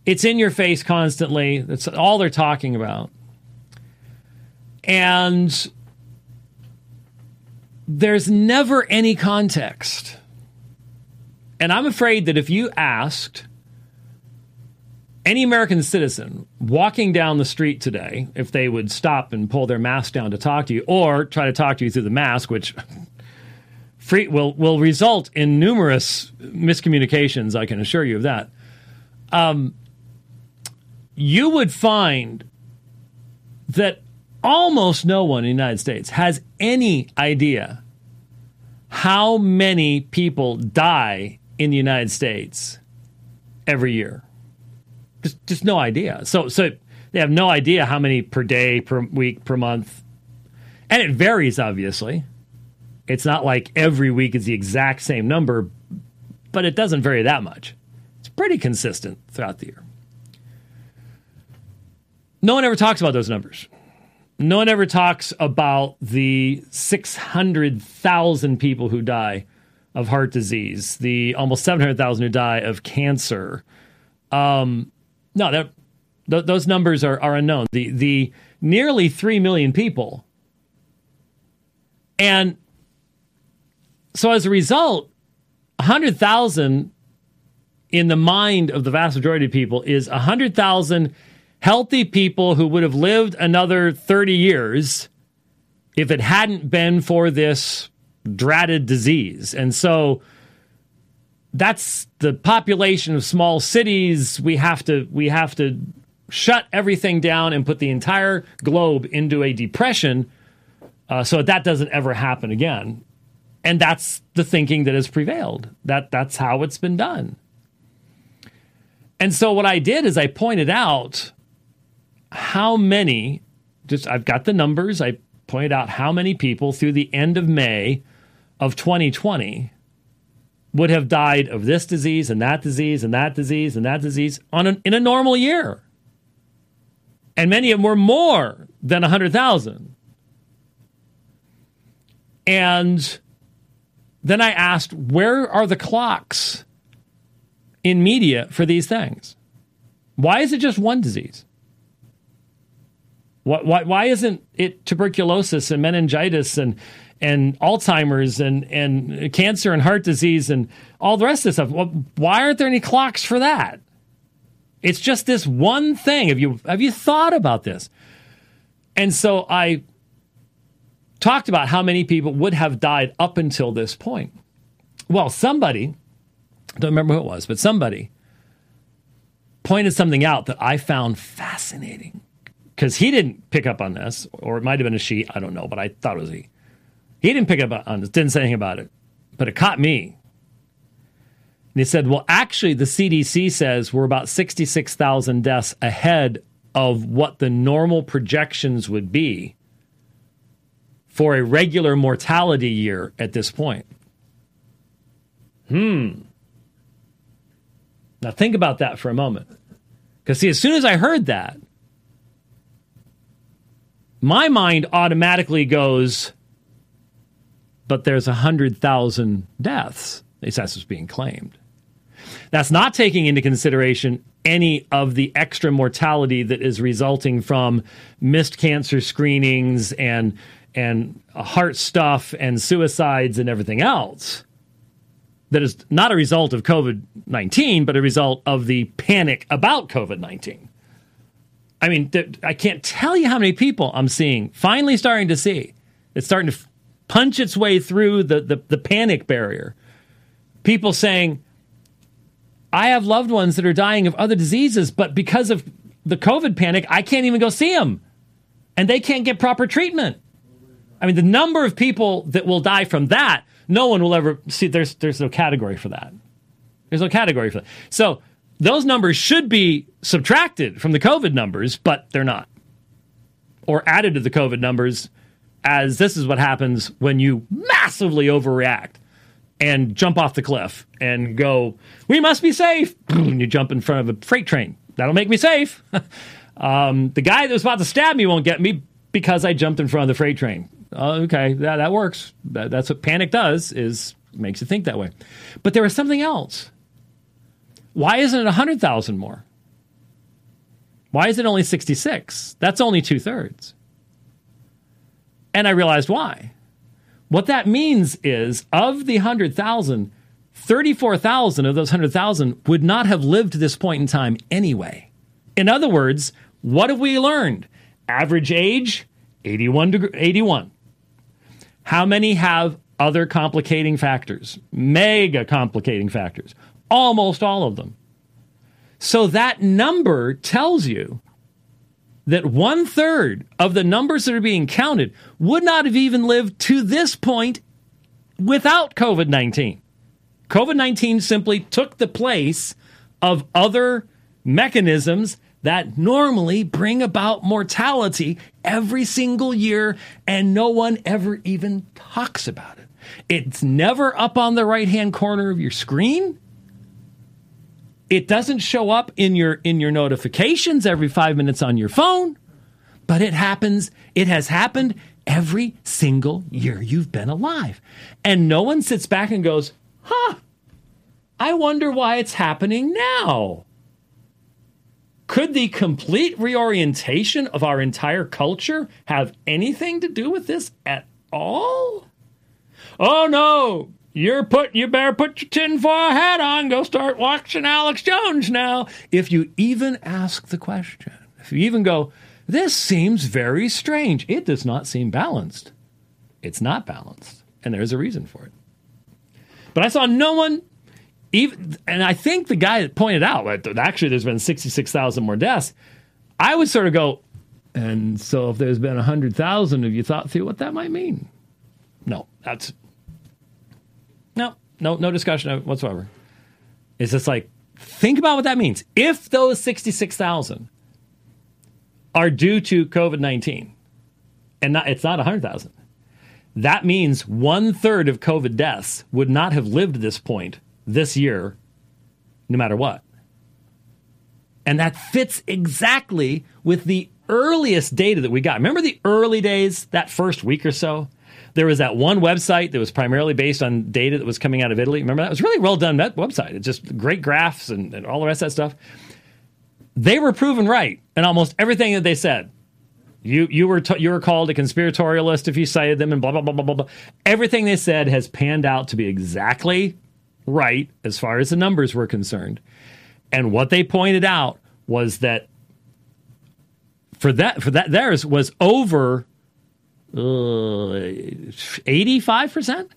It's in your face constantly. That's all they're talking about. And there's never any context. And I'm afraid that if you asked any American citizen walking down the street today if they would stop and pull their mask down to talk to you or try to talk to you through the mask, which free, will, will result in numerous miscommunications, I can assure you of that, um, you would find that almost no one in the United States has any idea how many people die in the United States every year. Just, just no idea. So, so they have no idea how many per day, per week, per month, and it varies. Obviously, it's not like every week is the exact same number, but it doesn't vary that much. It's pretty consistent throughout the year. No one ever talks about those numbers. No one ever talks about the 600,000 people who die of heart disease, the almost 700,000 who die of cancer. Um, no, th- those numbers are, are unknown. The, the nearly 3 million people. And so as a result, 100,000 in the mind of the vast majority of people is 100,000 healthy people who would have lived another 30 years if it hadn't been for this dratted disease. And so that's the population of small cities. We have to we have to shut everything down and put the entire globe into a depression uh, so that doesn't ever happen again. And that's the thinking that has prevailed. That that's how it's been done. And so what I did is I pointed out how many, just I've got the numbers, I pointed out how many people through the end of May of 2020 would have died of this disease and that disease and that disease and that disease on an, in a normal year. And many of them were more than 100,000. And then I asked, where are the clocks in media for these things? Why is it just one disease? Why, why, why isn't it tuberculosis and meningitis and and Alzheimer's and and cancer and heart disease and all the rest of this stuff? Why aren't there any clocks for that? It's just this one thing. Have you have you thought about this? And so I talked about how many people would have died up until this point. Well, somebody, don't remember who it was, but somebody pointed something out that I found fascinating because he didn't pick up on this, or it might have been a she. I don't know, but I thought it was he. He didn't pick up on this, didn't say anything about it, but it caught me. And he said, well, actually, the CDC says we're about 66,000 deaths ahead of what the normal projections would be for a regular mortality year at this point. Hmm. Now, think about that for a moment. Because, see, as soon as I heard that, my mind automatically goes, but there's 100,000 deaths. That's what's being claimed. That's not taking into consideration any of the extra mortality that is resulting from missed cancer screenings and and heart stuff and suicides and everything else that is not a result of COVID 19, but a result of the panic about COVID 19. I mean, th- I can't tell you how many people I'm seeing finally starting to see. It's starting to f- punch its way through the, the, the panic barrier. People saying, I have loved ones that are dying of other diseases, but because of the COVID panic, I can't even go see them. And they can't get proper treatment. I mean, the number of people that will die from that, no one will ever see. There's, there's no category for that. There's no category for that. So those numbers should be subtracted from the COVID numbers, but they're not. Or added to the COVID numbers, as this is what happens when you massively overreact and jump off the cliff and go, we must be safe. And you jump in front of a freight train. That'll make me safe. um, the guy that was about to stab me won't get me because I jumped in front of the freight train. Uh, okay, that, that works. That, that's what panic does is makes you think that way. But there was something else. Why isn't it 100,000 more? Why is it only 66? That's only two thirds. And I realized why. What that means is of the 100,000, 34,000 of those 100,000 would not have lived to this point in time anyway. In other words, what have we learned? Average age 81 to 81. How many have other complicating factors? Mega complicating factors almost all of them. So that number tells you that one third of the numbers that are being counted would not have even lived to this point without COVID 19. COVID 19 simply took the place of other mechanisms that normally bring about mortality every single year, and no one ever even talks about it. It's never up on the right hand corner of your screen. It doesn't show up in your in your notifications every 5 minutes on your phone, but it happens, it has happened every single year you've been alive. And no one sits back and goes, "Huh. I wonder why it's happening now." Could the complete reorientation of our entire culture have anything to do with this at all? Oh no, you're put you better put your tinfoil hat on, go start watching Alex Jones now. If you even ask the question, if you even go, this seems very strange. It does not seem balanced. It's not balanced. And there's a reason for it. But I saw no one even and I think the guy that pointed out that actually there's been 66,000 more deaths. I would sort of go, and so if there's been 100,000, have you thought through what that might mean? No, that's no, no, no discussion whatsoever. It's just like, think about what that means. If those 66,000 are due to COVID 19, and not, it's not 100,000, that means one third of COVID deaths would not have lived this point this year, no matter what. And that fits exactly with the earliest data that we got. Remember the early days, that first week or so? There was that one website that was primarily based on data that was coming out of Italy. Remember that? It was really well done that website. It's just great graphs and, and all the rest of that stuff. They were proven right in almost everything that they said. You you were t- you were called a conspiratorialist if you cited them and blah blah blah blah blah blah. Everything they said has panned out to be exactly right as far as the numbers were concerned. And what they pointed out was that for that for that theirs was over uh, eighty five percent.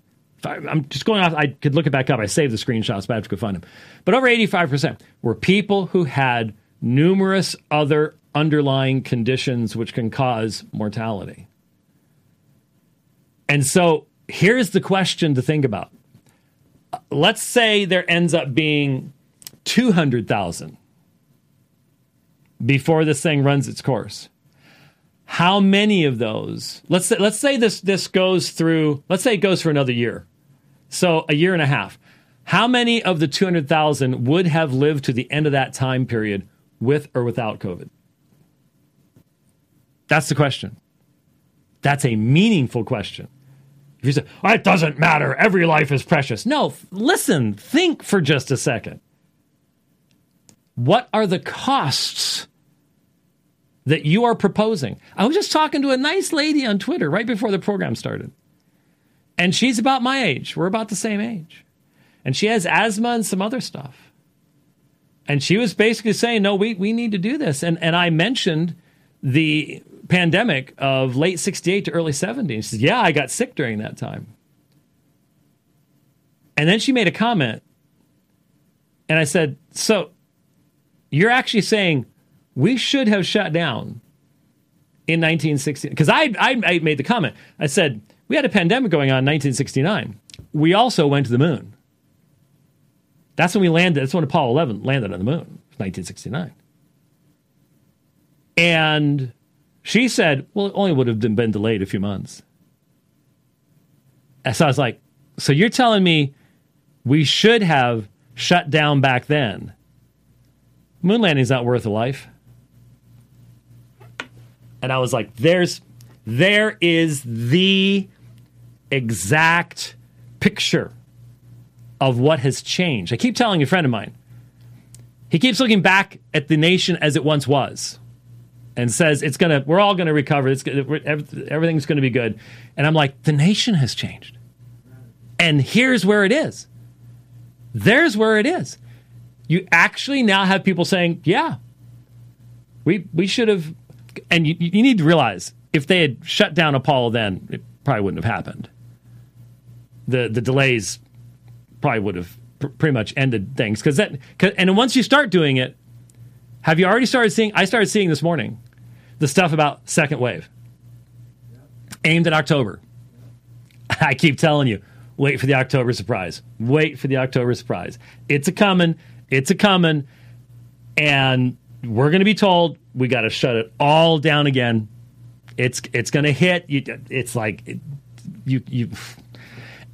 I'm just going off. I could look it back up. I saved the screenshots, but I have to go find them. But over eighty five percent were people who had numerous other underlying conditions which can cause mortality. And so here's the question to think about. Let's say there ends up being 200,000 before this thing runs its course. How many of those? Let's say, let's say this this goes through. Let's say it goes for another year, so a year and a half. How many of the two hundred thousand would have lived to the end of that time period with or without COVID? That's the question. That's a meaningful question. If you say, oh, it doesn't matter, every life is precious. No, listen, think for just a second. What are the costs that you are proposing? I was just talking to a nice lady on Twitter right before the program started. And she's about my age. We're about the same age. And she has asthma and some other stuff. And she was basically saying, no, we, we need to do this. And, and I mentioned the pandemic of late 68 to early 70. She says, yeah, I got sick during that time. And then she made a comment. And I said, so you're actually saying we should have shut down in 1960 because I, I, I made the comment i said we had a pandemic going on in 1969 we also went to the moon that's when we landed that's when apollo 11 landed on the moon 1969 and she said well it only would have been delayed a few months And so i was like so you're telling me we should have shut down back then moon landing's not worth a life. And I was like, there's there is the exact picture of what has changed. I keep telling a friend of mine, he keeps looking back at the nation as it once was and says it's gonna we're all gonna recover it's everything's gonna be good and i'm like the nation has changed and here's where it is there's where it is you actually now have people saying, yeah, we, we should have. And you, you need to realize if they had shut down Apollo then, it probably wouldn't have happened. The, the delays probably would have pr- pretty much ended things. Cause that, cause, and once you start doing it, have you already started seeing? I started seeing this morning the stuff about second wave aimed at October. I keep telling you, wait for the October surprise. Wait for the October surprise. It's a coming. It's a coming, and we're going to be told we got to shut it all down again. It's it's going to hit. You, it's like you you.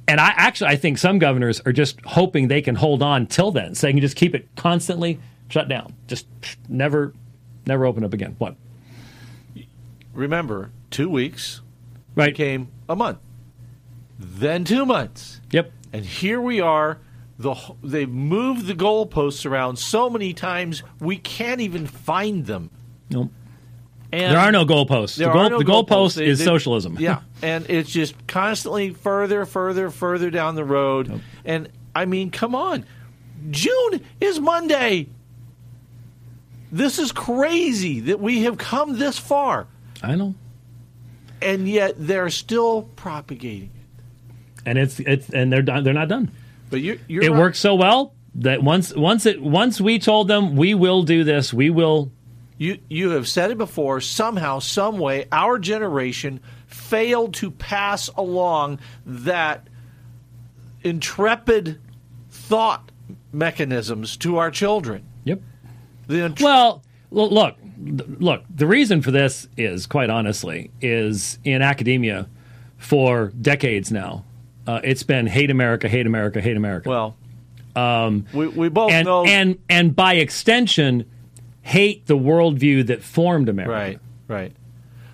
And I actually I think some governors are just hoping they can hold on till then, so they can just keep it constantly shut down, just never never open up again. What? Remember, two weeks right. became a month, then two months. Yep. And here we are the they've moved the goalposts around so many times we can't even find them. Nope. And there are no goalposts. The, goal, no the goalpost is they, socialism. yeah, and it's just constantly further, further, further down the road. Nope. And I mean, come on, June is Monday. This is crazy that we have come this far. I know, and yet they're still propagating it. And it's it's and they're done. They're not done. But you're, you're it right. worked so well that once once it once we told them we will do this, we will. You you have said it before. Somehow, some way, our generation failed to pass along that intrepid thought mechanisms to our children. Yep. Int- well, look, look. The reason for this is, quite honestly, is in academia for decades now uh, it's been hate America, hate America, hate America. Well, um, we, we both and, know, and and by extension, hate the worldview that formed America. Right, right.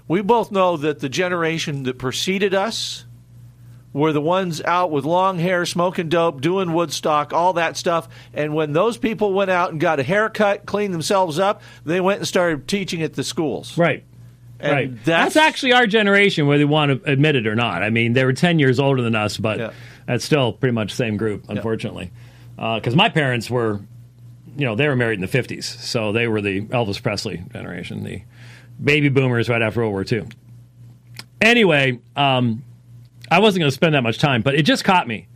We both know that the generation that preceded us were the ones out with long hair, smoking dope, doing Woodstock, all that stuff. And when those people went out and got a haircut, cleaned themselves up, they went and started teaching at the schools. Right. And right. That's, that's, actually our generation, whether you want to admit it or not. I mean, they were 10 years older than us, but yeah. that's still pretty much the same group, unfortunately. Because yeah. uh, my parents were, you know, they were married in the 50s. So they were the Elvis Presley generation, the baby boomers right after World War II. Anyway, um, I wasn't going to spend that much time, but it just caught me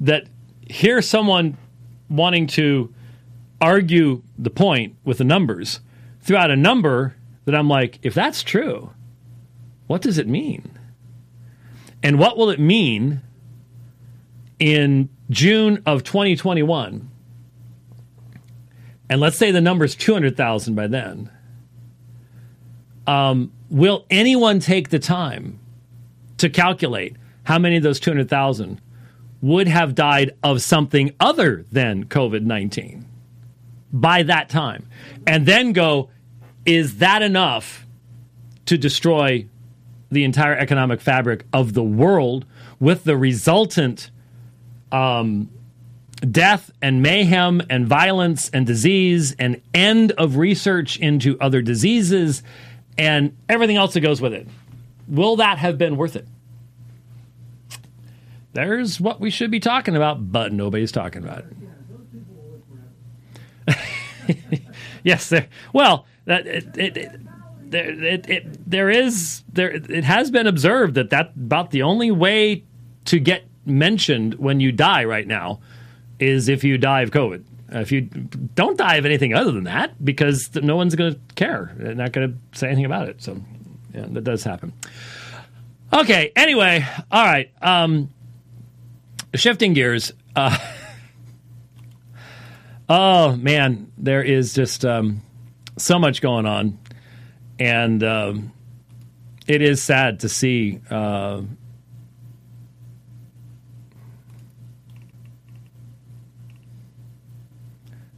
that here's someone wanting to argue the point with the numbers throughout a number that I'm like, if that's true, what does it mean? And what will it mean in June of 2021? And let's say the number's 200,000 by then. Um, will anyone take the time to calculate how many of those 200,000 would have died of something other than COVID 19 by that time? And then go, is that enough to destroy the entire economic fabric of the world with the resultant um, death and mayhem and violence and disease and end of research into other diseases and everything else that goes with it? Will that have been worth it? There's what we should be talking about, but nobody's talking about it. yes, well, that it, it, it there, it, it, there is there it has been observed that that about the only way to get mentioned when you die right now is if you die of COVID. If you don't die of anything other than that, because no one's going to care, they're not going to say anything about it. So, yeah, that does happen. Okay. Anyway, all right. Um, shifting gears. Uh, oh man, there is just. Um, so much going on, and um, it is sad to see. Uh,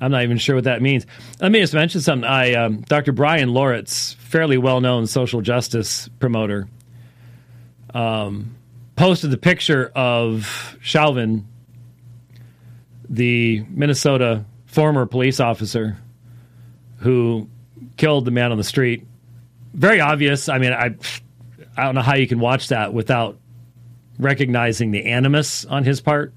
I'm not even sure what that means. Let me just mention something. I, um, Dr. Bryan Loritts, fairly well-known social justice promoter, um, posted the picture of Chauvin, the Minnesota former police officer who killed the man on the street. Very obvious. I mean, I I don't know how you can watch that without recognizing the animus on his part.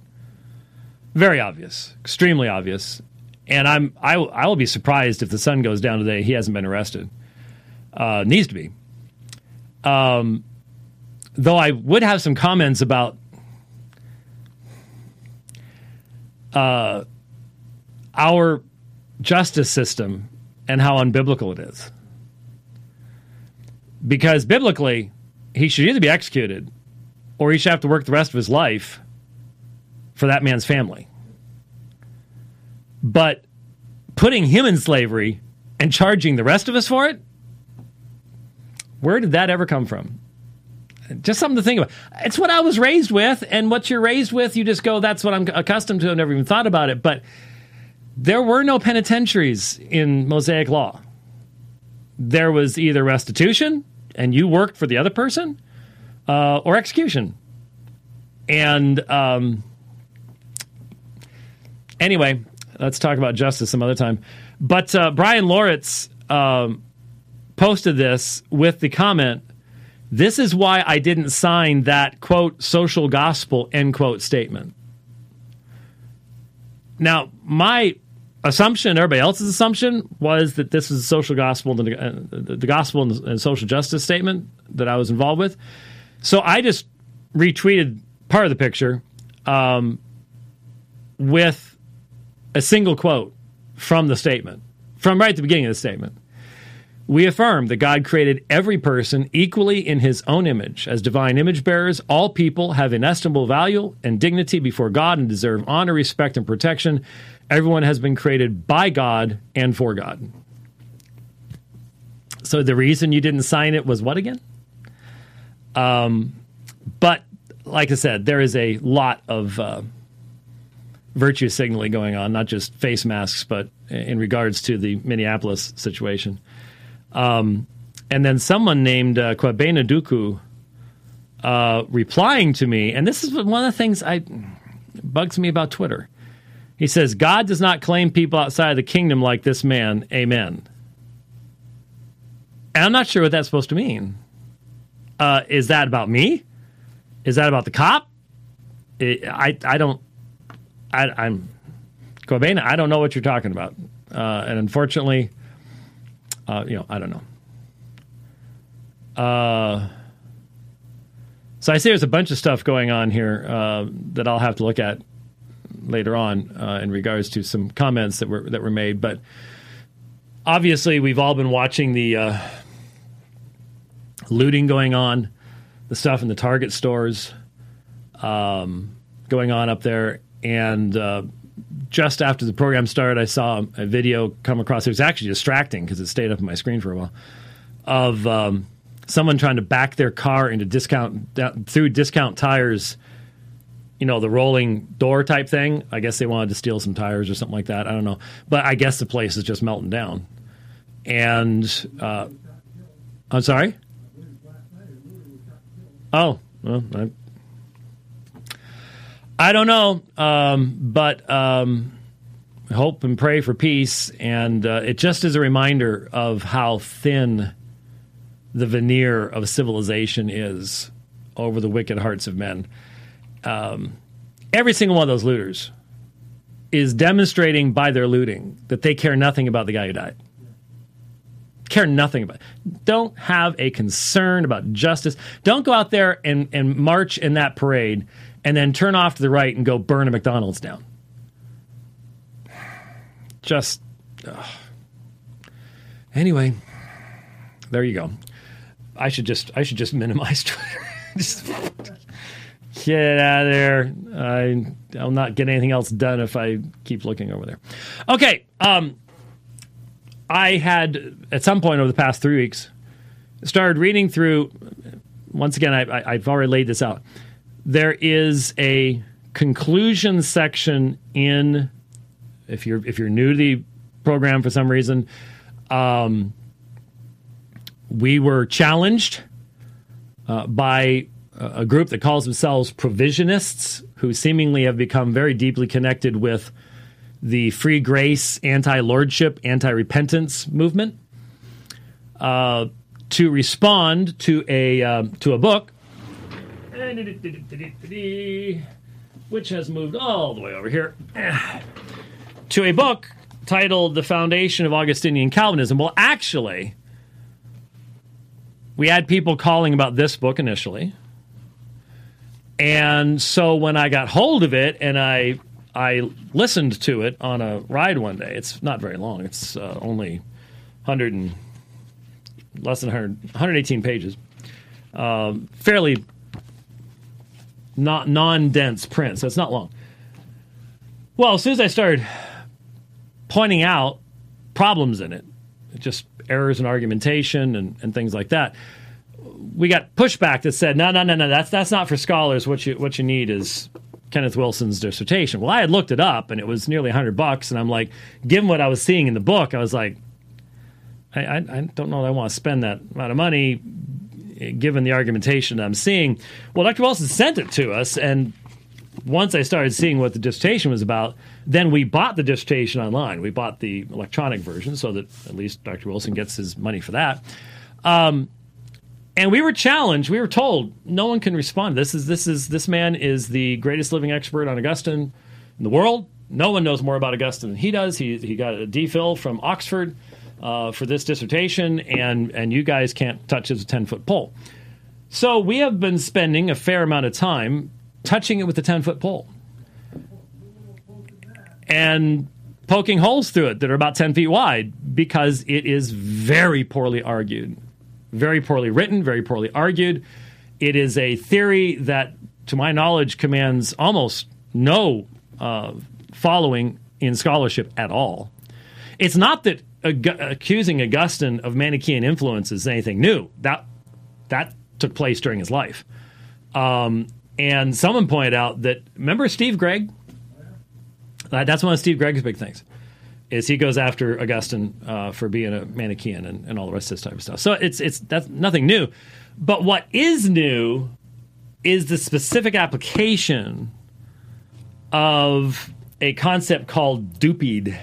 Very obvious, extremely obvious. And I'm I I will be surprised if the sun goes down today. He hasn't been arrested. Uh, needs to be. Um, though I would have some comments about uh, our justice system and how unbiblical it is. Because biblically, he should either be executed or he should have to work the rest of his life for that man's family. But putting him in slavery and charging the rest of us for it, where did that ever come from? Just something to think about. It's what I was raised with, and what you're raised with, you just go, that's what I'm accustomed to. I've never even thought about it. But there were no penitentiaries in Mosaic law. There was either restitution, and you worked for the other person, uh, or execution. And um, anyway, let's talk about justice some other time. But uh, Bryan Loritts um, posted this with the comment this is why I didn't sign that quote social gospel end quote statement. Now, my assumption, everybody else's assumption, was that this was the social gospel, the, uh, the gospel and, and social justice statement that I was involved with. So I just retweeted part of the picture um, with a single quote from the statement, from right at the beginning of the statement. We affirm that God created every person equally in his own image. As divine image bearers, all people have inestimable value and dignity before God and deserve honor, respect, and protection. Everyone has been created by God and for God. So the reason you didn't sign it was what again? Um, but like I said, there is a lot of uh, virtue signaling going on, not just face masks, but in regards to the Minneapolis situation. Um, and then someone named uh, Kwabena Duku uh, replying to me, and this is one of the things I bugs me about Twitter. He says, God does not claim people outside of the kingdom like this man. Amen. And I'm not sure what that's supposed to mean. Uh, is that about me? Is that about the cop? It, I I don't. I, I'm Cobain. I don't know what you're talking about, uh, and unfortunately, uh, you know, I don't know. Uh, so I see there's a bunch of stuff going on here uh, that I'll have to look at later on uh, in regards to some comments that were that were made, but obviously we've all been watching the uh, looting going on, the stuff in the Target stores um, going on up there, and uh, just after the program started, I saw a video come across. It was actually distracting because it stayed up on my screen for a while of um, someone trying to back their car into discount through discount tires. You know the rolling door type thing. I guess they wanted to steal some tires or something like that. I don't know, but I guess the place is just melting down. And uh, I'm sorry. Oh, well, I, I don't know, um, but um, hope and pray for peace. And uh, it just is a reminder of how thin the veneer of civilization is over the wicked hearts of men. Um, every single one of those looters is demonstrating by their looting that they care nothing about the guy who died. Care nothing about. It. Don't have a concern about justice. Don't go out there and, and march in that parade and then turn off to the right and go burn a McDonald's down. Just. Anyway, there you go. I should just I should just minimize Twitter. just get out of there. I I'll not get anything else done if I keep looking over there. Okay. Um, I had at some point over the past three weeks started reading through. Once again, I, I, I've already laid this out. There is a conclusion section in if you're if you're new to the program for some reason. Um, we were challenged uh, by a group that calls themselves provisionists, who seemingly have become very deeply connected with the free grace, anti lordship, anti repentance movement, uh, to respond to a uh, to a book, which has moved all the way over here, to a book titled "The Foundation of Augustinian Calvinism." Well, actually we had people calling about this book initially. And so when I got hold of it and I I listened to it on a ride one day. It's not very long. It's uh, only 100 and less than 100, 118 pages. Um, fairly not non-dense print, so it's not long. Well, as soon as I started pointing out problems in it, just errors in argumentation and, and things like that. We got pushback that said, no, no, no, no, that's that's not for scholars. What you what you need is Kenneth Wilson's dissertation. Well, I had looked it up and it was nearly hundred bucks, and I'm like, given what I was seeing in the book, I was like, I, I, I don't know that I want to spend that amount of money given the argumentation I'm seeing. Well, Dr. Wilson sent it to us, and once I started seeing what the dissertation was about, then we bought the dissertation online. We bought the electronic version so that at least Dr. Wilson gets his money for that. Um, and we were challenged. We were told no one can respond. This is this is this man is the greatest living expert on Augustine in the world. No one knows more about Augustine than he does. He he got a DPhil from Oxford uh, for this dissertation, and and you guys can't touch his ten foot pole. So we have been spending a fair amount of time touching it with a ten foot pole and poking holes through it that are about 10 feet wide because it is very poorly argued, very poorly written, very poorly argued. It is a theory that, to my knowledge, commands almost no uh, following in scholarship at all. It's not that ag- accusing Augustine of Manichaean influence is anything new. That that took place during his life. Um, and someone pointed out that remember Steve Gregg, uh, that's one of Steve Gregg's big things. Is he goes after Augustine uh, for being a Manichaean and, and all the rest of this type of stuff. So it's it's that's nothing new. But what is new is the specific application of a concept called DUPED.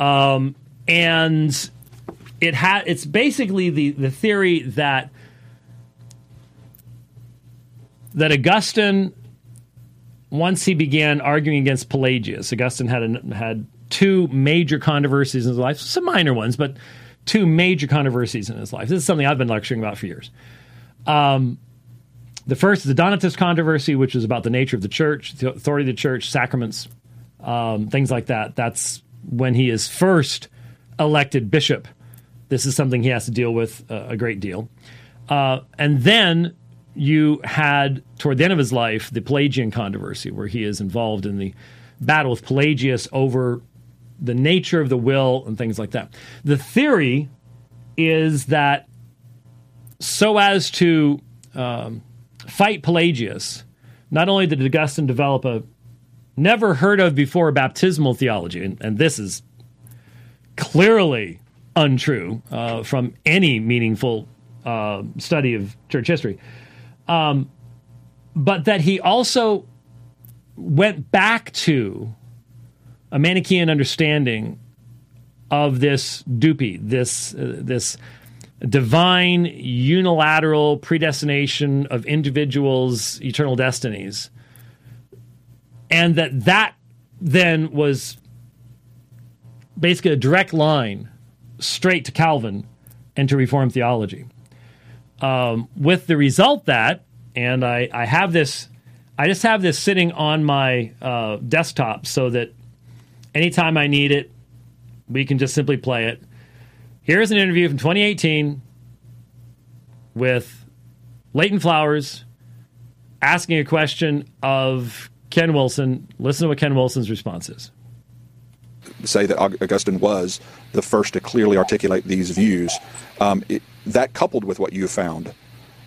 Um, and it had it's basically the the theory that that Augustine once he began arguing against Pelagius, Augustine had had two major controversies in his life, some minor ones, but two major controversies in his life. This is something I've been lecturing about for years. Um, the first is the Donatist controversy, which is about the nature of the church, the authority of the church, sacraments, um, things like that. That's when he is first elected bishop. This is something he has to deal with uh, a great deal. Uh, and then you had, toward the end of his life, the Pelagian controversy, where he is involved in the battle with Pelagius over the nature of the will and things like that. The theory is that so as to um, fight Pelagius, not only did Augustine develop a never heard of before baptismal theology, and, and this is clearly untrue uh, from any meaningful uh, study of church history, um, but that he also went back to a Manichaean understanding of this DUPED, this uh, this divine unilateral predestination of individuals' eternal destinies, and that that then was basically a direct line straight to Calvin and to Reformed theology. Um, with the result that, and I, I have this, I just have this sitting on my uh, desktop so that anytime I need it, we can just simply play it. Here's an interview from 2018 with Leighton Flowers asking a question of Ken Wilson. Listen to what Ken Wilson's response is. Say that Augustine was the first to clearly articulate these views. Um, it, that coupled with what you found,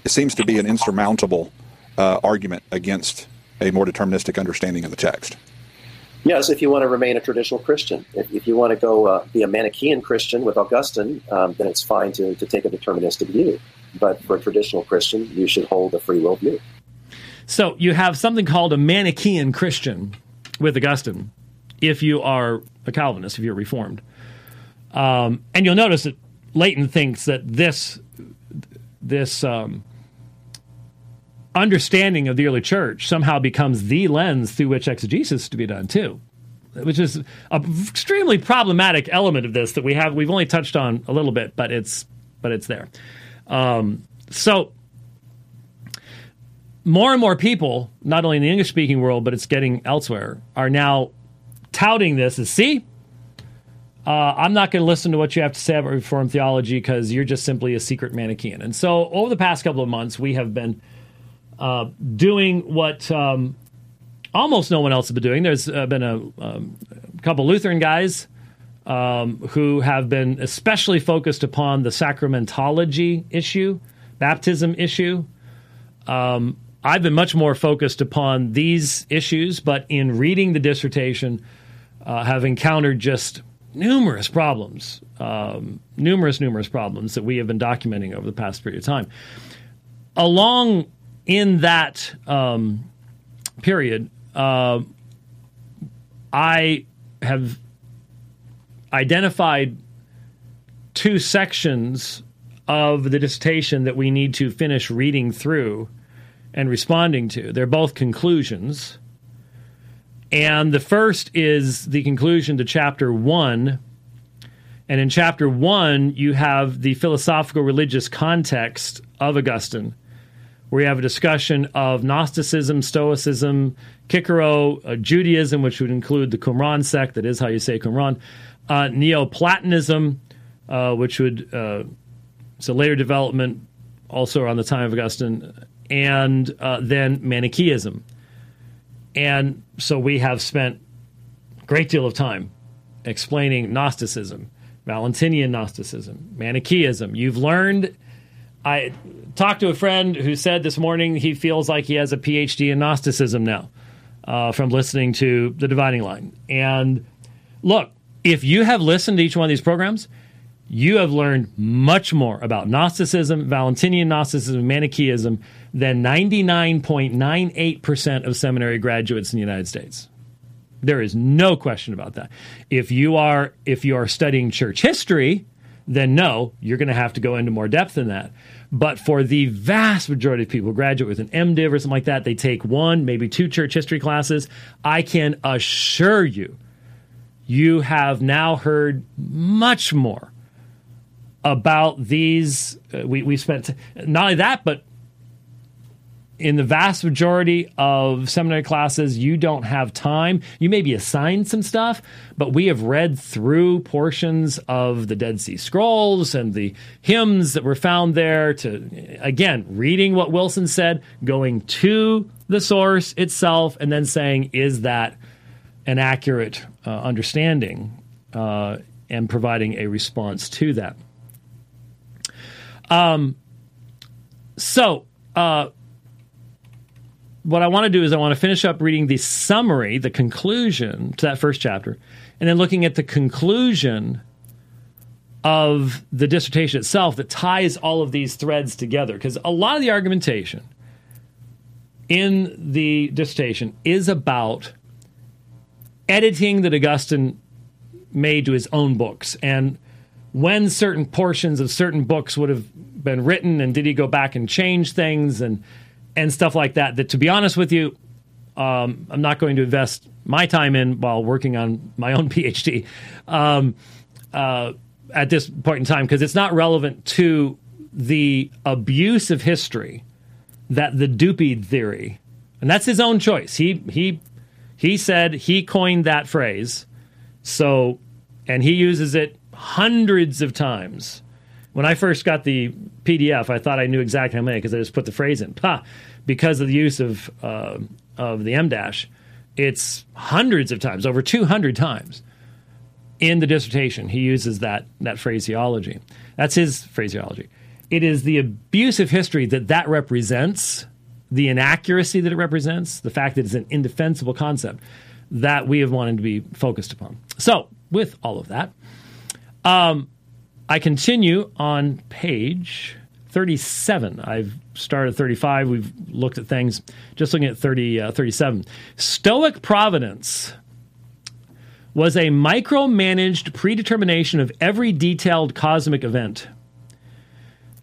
it seems to be an insurmountable uh, argument against a more deterministic understanding of the text. Yes, if you want to remain a traditional Christian. If, if you want to go uh, be a Manichaean Christian with Augustine, um, then it's fine to, to take a deterministic view. But for a traditional Christian, you should hold a free will view. So you have something called a Manichaean Christian with Augustine if you are a Calvinist, if you're Reformed. Um, and you'll notice that Leighton thinks that this, this um, understanding of the early church somehow becomes the lens through which exegesis is to be done too which is an extremely problematic element of this that we have we've only touched on a little bit but it's but it's there um, so more and more people not only in the english speaking world but it's getting elsewhere are now touting this as see uh, I'm not going to listen to what you have to say about Reformed theology because you're just simply a secret Manichaean. And so, over the past couple of months, we have been uh, doing what um, almost no one else has been doing. There's uh, been a, um, couple Lutheran guys um, who have been especially focused upon the sacramentology issue, baptism issue. Um, I've been much more focused upon these issues, but in reading the dissertation, uh, have encountered just numerous problems, um, numerous, numerous problems that we have been documenting over the past period of time. Along in that um, period, uh, I have identified two sections of the dissertation that we need to finish reading through and responding to. They're both conclusions. And the first is the conclusion to chapter one. And in chapter one, you have the philosophical religious context of Augustine where you have a discussion of Gnosticism, Stoicism, Cicero, uh, Judaism, which would include the Qumran sect, that is how you say Qumran, uh, Neoplatonism, uh, which would, uh, it's a later development also around the time of Augustine, and uh, then Manichaeism. And so we have spent a great deal of time explaining Gnosticism, Valentinian Gnosticism, Manichaeism. You've learned I talked to a friend who said this morning he feels like he has a PhD in Gnosticism now uh, from listening to the Dividing Line. And look, if you have listened to each one of these programs, you have learned much more about Gnosticism, Valentinian Gnosticism, Manichaeism than 99.98% of seminary graduates in the United States. There is no question about that. If you are if you are studying church history, then no, you're going to have to go into more depth than that. But for the vast majority of people graduate with an MDiv or something like that, they take one, maybe two church history classes. I can assure you, you have now heard much more about these. Uh, we, we spent not only that, but in the vast majority of seminary classes, you don't have time. You may be assigned some stuff, but we have read through portions of the Dead Sea Scrolls and the hymns that were found there to, again, reading what Wilson said, going to the source itself, and then saying, is that an accurate uh, understanding, uh, and providing a response to that. Um, so, uh, what I want to do is I want to finish up reading the summary, the conclusion to that first chapter, and then looking at the conclusion of the dissertation itself that ties all of these threads together. Because a lot of the argumentation in the dissertation is about editing that Augustine made to his own books and when certain portions of certain books would have been written and did he go back and change things and and stuff like that. That to be honest with you, um, I'm not going to invest my time in while working on my own PhD um, uh, at this point in time because it's not relevant to the abuse of history that the DUPED theory, and that's his own choice. He he he said he coined that phrase, so and he uses it hundreds of times when I first got the PDF, I thought I knew exactly how many because I just put the phrase in. Because of the use of uh, of the M dash, it's hundreds of times, over 200 times in the dissertation. He uses that that phraseology. That's his phraseology. It is the abuse of history that that represents, the inaccuracy that it represents, the fact that it's an indefensible concept that we have wanted to be focused upon. So, with all of that, um, I continue on page 37. I've started 35. We've looked at things. Just looking at 30, uh, 37. Stoic providence was a micromanaged predetermination of every detailed cosmic event.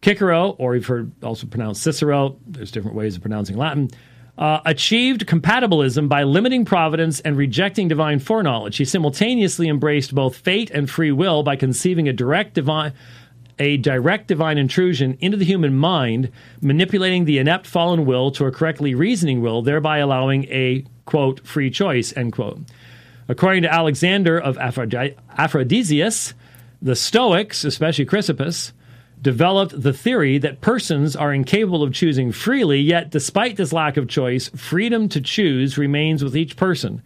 Cicero, or you've heard also pronounced Cicero, there's different ways of pronouncing Latin, uh, achieved compatibilism by limiting providence and rejecting divine foreknowledge. He simultaneously embraced both fate and free will by conceiving a direct divine a direct divine intrusion into the human mind, manipulating the inept fallen will to a correctly reasoning will, thereby allowing a quote free choice end quote. According to Alexander of Aphrodisias, the Stoics, especially Chrysippus, developed the theory that persons are incapable of choosing freely, yet, despite this lack of choice, freedom to choose remains with each person.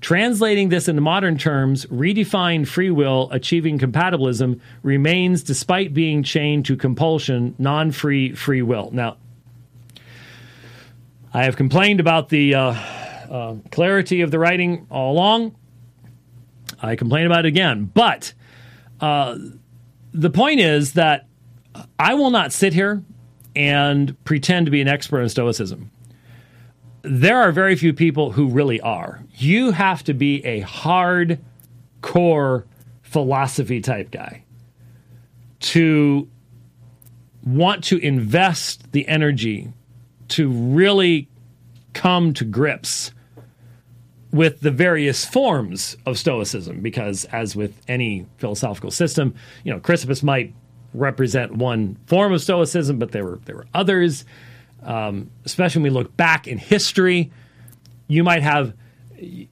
Translating this into modern terms, redefined free will achieving compatibilism remains despite being chained to compulsion, non free free will. Now, I have complained about the uh, uh, clarity of the writing all along. I complain about it again. But uh, the point is that I will not sit here and pretend to be an expert in Stoicism. There are very few people who really are. You have to be a hard core philosophy type guy to want to invest the energy to really come to grips with the various forms of stoicism because as with any philosophical system you know chrysippus might represent one form of Stoicism, but there were there were others. Um, especially when we look back in history, you might have.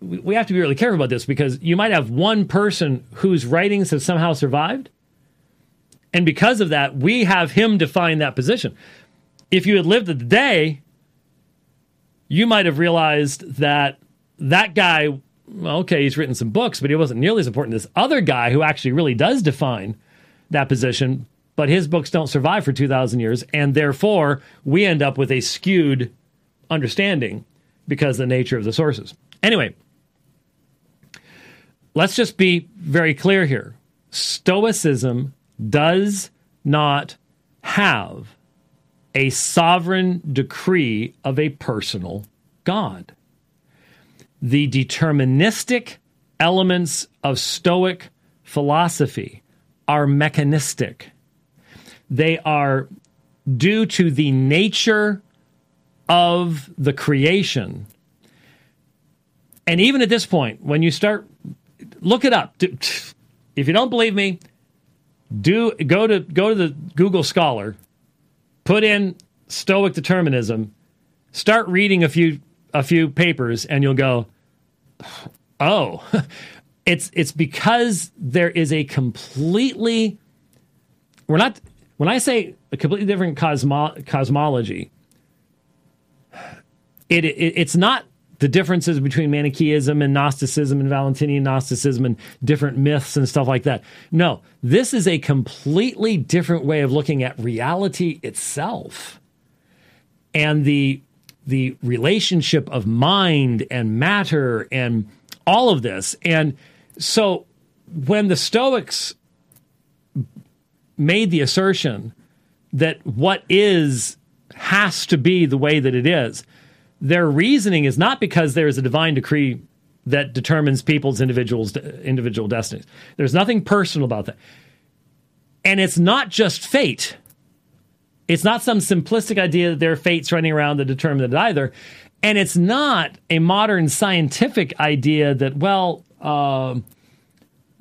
We have to be really careful about this because you might have one person whose writings have somehow survived, and because of that, we have him define that position. If you had lived the day, you might have realized that that guy, okay, he's written some books, but he wasn't nearly as important as this other guy who actually really does define that position but his books don't survive for 2,000 years, and therefore we end up with a skewed understanding because of the nature of the sources. Anyway, let's just be very clear here Stoicism does not have a sovereign decree of a personal God. The deterministic elements of Stoic philosophy are mechanistic. They are due to the nature of the creation. And even at this point, when you start, look it up. If you don't believe me, do go to go to the Google Scholar, put in Stoic determinism, start reading a few a few papers, and you'll go, oh, it's it's because there is a completely we're not when I say a completely different cosmo, cosmology, it, it it's not the differences between Manichaeism and Gnosticism and Valentinian Gnosticism and different myths and stuff like that. No, this is a completely different way of looking at reality itself and the the relationship of mind and matter and all of this. And so when the Stoics made the assertion that what is has to be the way that it is, their reasoning is not because there is a divine decree that determines people's individuals individual destinies. There's nothing personal about that. And it's not just fate. It's not some simplistic idea that there are fates running around that determine it either. And it's not a modern scientific idea that, well, uh,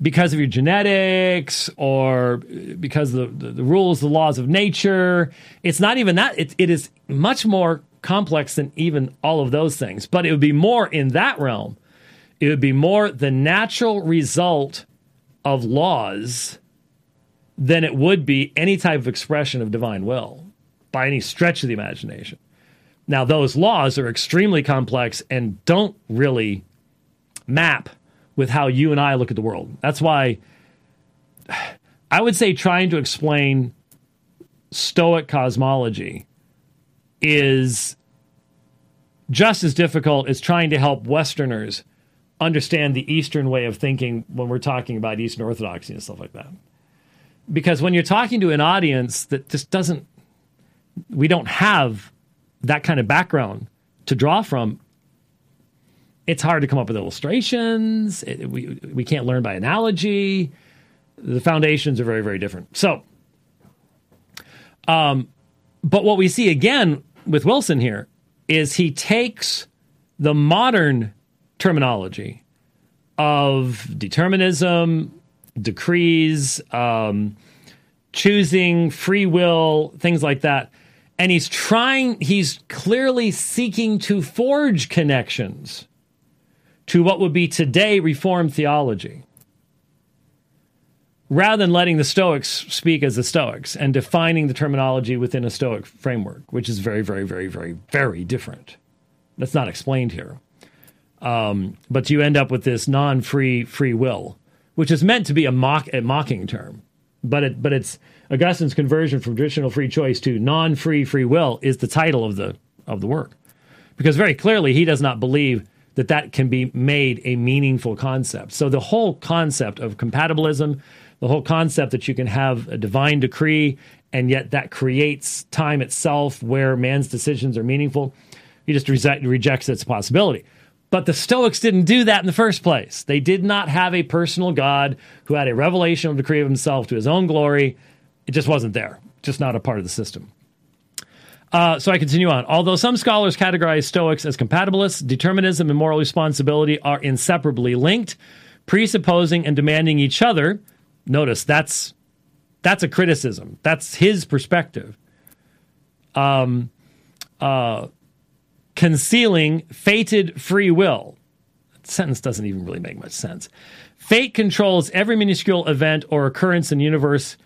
because of your genetics or because the, the, the, rules, the laws of nature. It's not even that. It, it is much more complex than even all of those things. But it would be more in that realm. It would be more the natural result of laws than it would be any type of expression of divine will by any stretch of the imagination. Now, those laws are extremely complex and don't really map with how you and I look at the world. That's why I would say trying to explain Stoic cosmology is just as difficult as trying to help Westerners understand the Eastern way of thinking when we're talking about Eastern Orthodoxy and stuff like that. Because when you're talking to an audience that just doesn't, we don't have that kind of background to draw from, it's hard to come up with illustrations. It, we we can't learn by analogy. The foundations are very very different. So, um, but what we see again with Wilson here is he takes the modern terminology of determinism, decrees, um, choosing, free will, things like that. And he's trying, he's clearly seeking to forge connections to what would be today Reformed theology, rather than letting the Stoics speak as the Stoics and defining the terminology within a Stoic framework, which is very, very, very, very, very different. That's not explained here. Um, but you end up with this non-free free will, which is meant to be a mock a mocking term, but it but it's Augustine's conversion from traditional free choice to non-free free will is the title of the of the work, because very clearly he does not believe that that can be made a meaningful concept. So the whole concept of compatibilism, the whole concept that you can have a divine decree and yet that creates time itself where man's decisions are meaningful, he just reject, rejects its possibility. But the Stoics didn't do that in the first place. They did not have a personal God who had a revelation of decree of himself to his own glory. It just wasn't there, just not a part of the system. Uh, so I continue on. Although some scholars categorize Stoics as compatibilists, determinism and moral responsibility are inseparably linked, presupposing and demanding each other. Notice that's that's a criticism. That's his perspective. Um, uh, concealing fated free will. That sentence doesn't even really make much sense. Fate controls every minuscule event or occurrence in the universe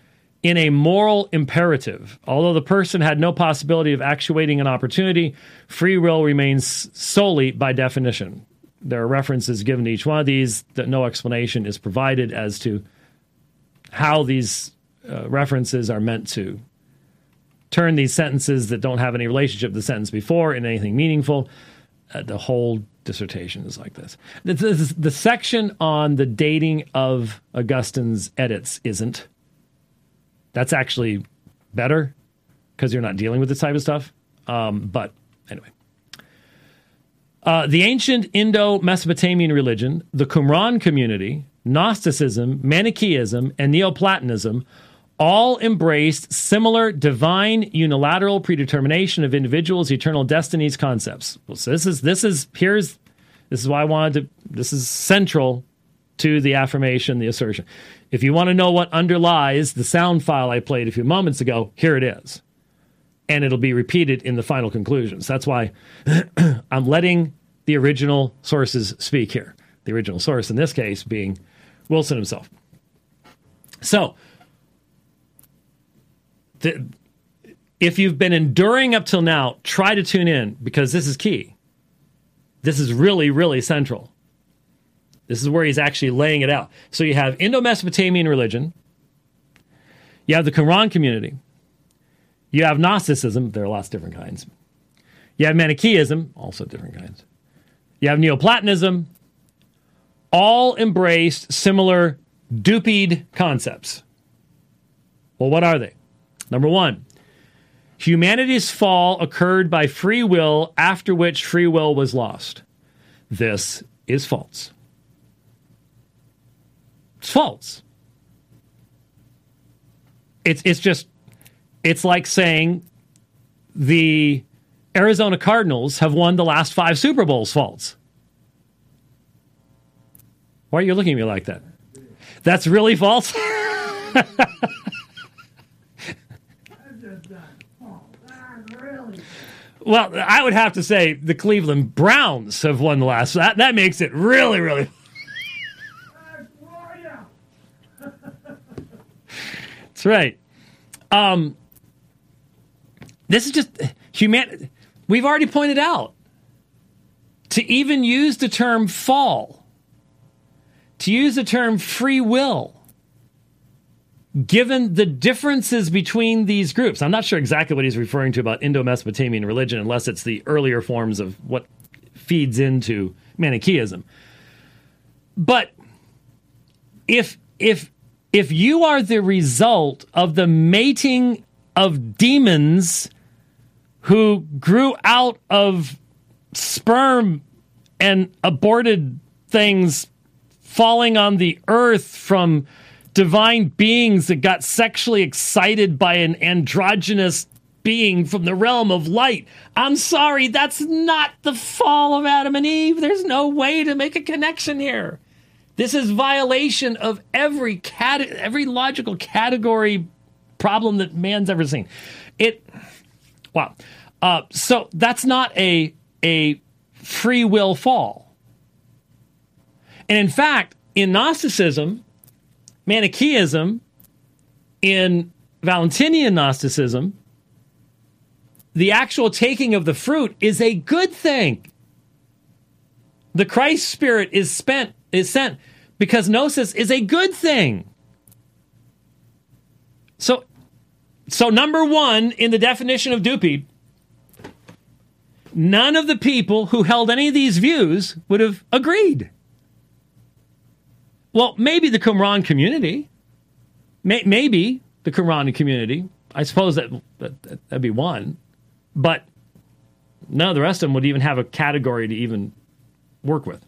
in a moral imperative. Although the person had no possibility of actuating an opportunity, free will remains solely by definition. There are references given to each one of these that no explanation is provided as to how these uh, references are meant to turn these sentences that don't have any relationship to the sentence before in anything meaningful. Uh, the whole dissertation is like this. The, the, the section on the dating of Augustine's edits isn't that's actually better because you're not dealing with this type of stuff. Um, but anyway. Uh, the ancient Indo Mesopotamian religion, the Qumran community, Gnosticism, Manichaeism, and Neoplatonism all embraced similar divine unilateral predetermination of individuals' eternal destinies concepts. Well, so this is this is here's this is why I wanted to this is central to the affirmation, the assertion. If you want to know what underlies the sound file I played a few moments ago, here it is. And it'll be repeated in the final conclusions. That's why I'm letting the original sources speak here. The original source in this case being Wilson himself. So, the, if you've been enduring up till now, try to tune in because this is key. This is really, really central. This is where he's actually laying it out. So you have Indo Mesopotamian religion, you have the Qumran community, you have Gnosticism, there are lots of different kinds. You have Manichaeism, also different kinds. You have Neoplatonism, all embraced similar DUPED concepts. Well, what are they? Number one, humanity's fall occurred by free will, after which free will was lost. This is false. It's false. It's it's just it's like saying the Arizona Cardinals have won the last five Super Bowls false. Why are you looking at me like that? That's really false? well, I would have to say the Cleveland Browns have won the last. That, that makes it really, really That's right. Um, this is just human. We've already pointed out to even use the term fall, to use the term free will, given the differences between these groups. I'm not sure exactly what he's referring to about Indo Mesopotamian religion, unless it's the earlier forms of what feeds into Manichaeism. But if if if you are the result of the mating of demons who grew out of sperm and aborted things falling on the earth from divine beings that got sexually excited by an androgynous being from the realm of light. I'm sorry, that's not the fall of Adam and Eve. There's no way to make a connection here. This is violation of every cat every logical category problem that man's ever seen. It wow. Uh, so that's not a a free will fall. And in fact, in Gnosticism, Manichaeism, in Valentinian Gnosticism, the actual taking of the fruit is a good thing. The Christ spirit is spent is sent because gnosis is a good thing. So, so number one in the definition of dupe, none of the people who held any of these views would have agreed. Well, maybe the Qumran community, May, maybe the Qumran community. I suppose that, that that'd be one, but none of the rest of them would even have a category to even work with.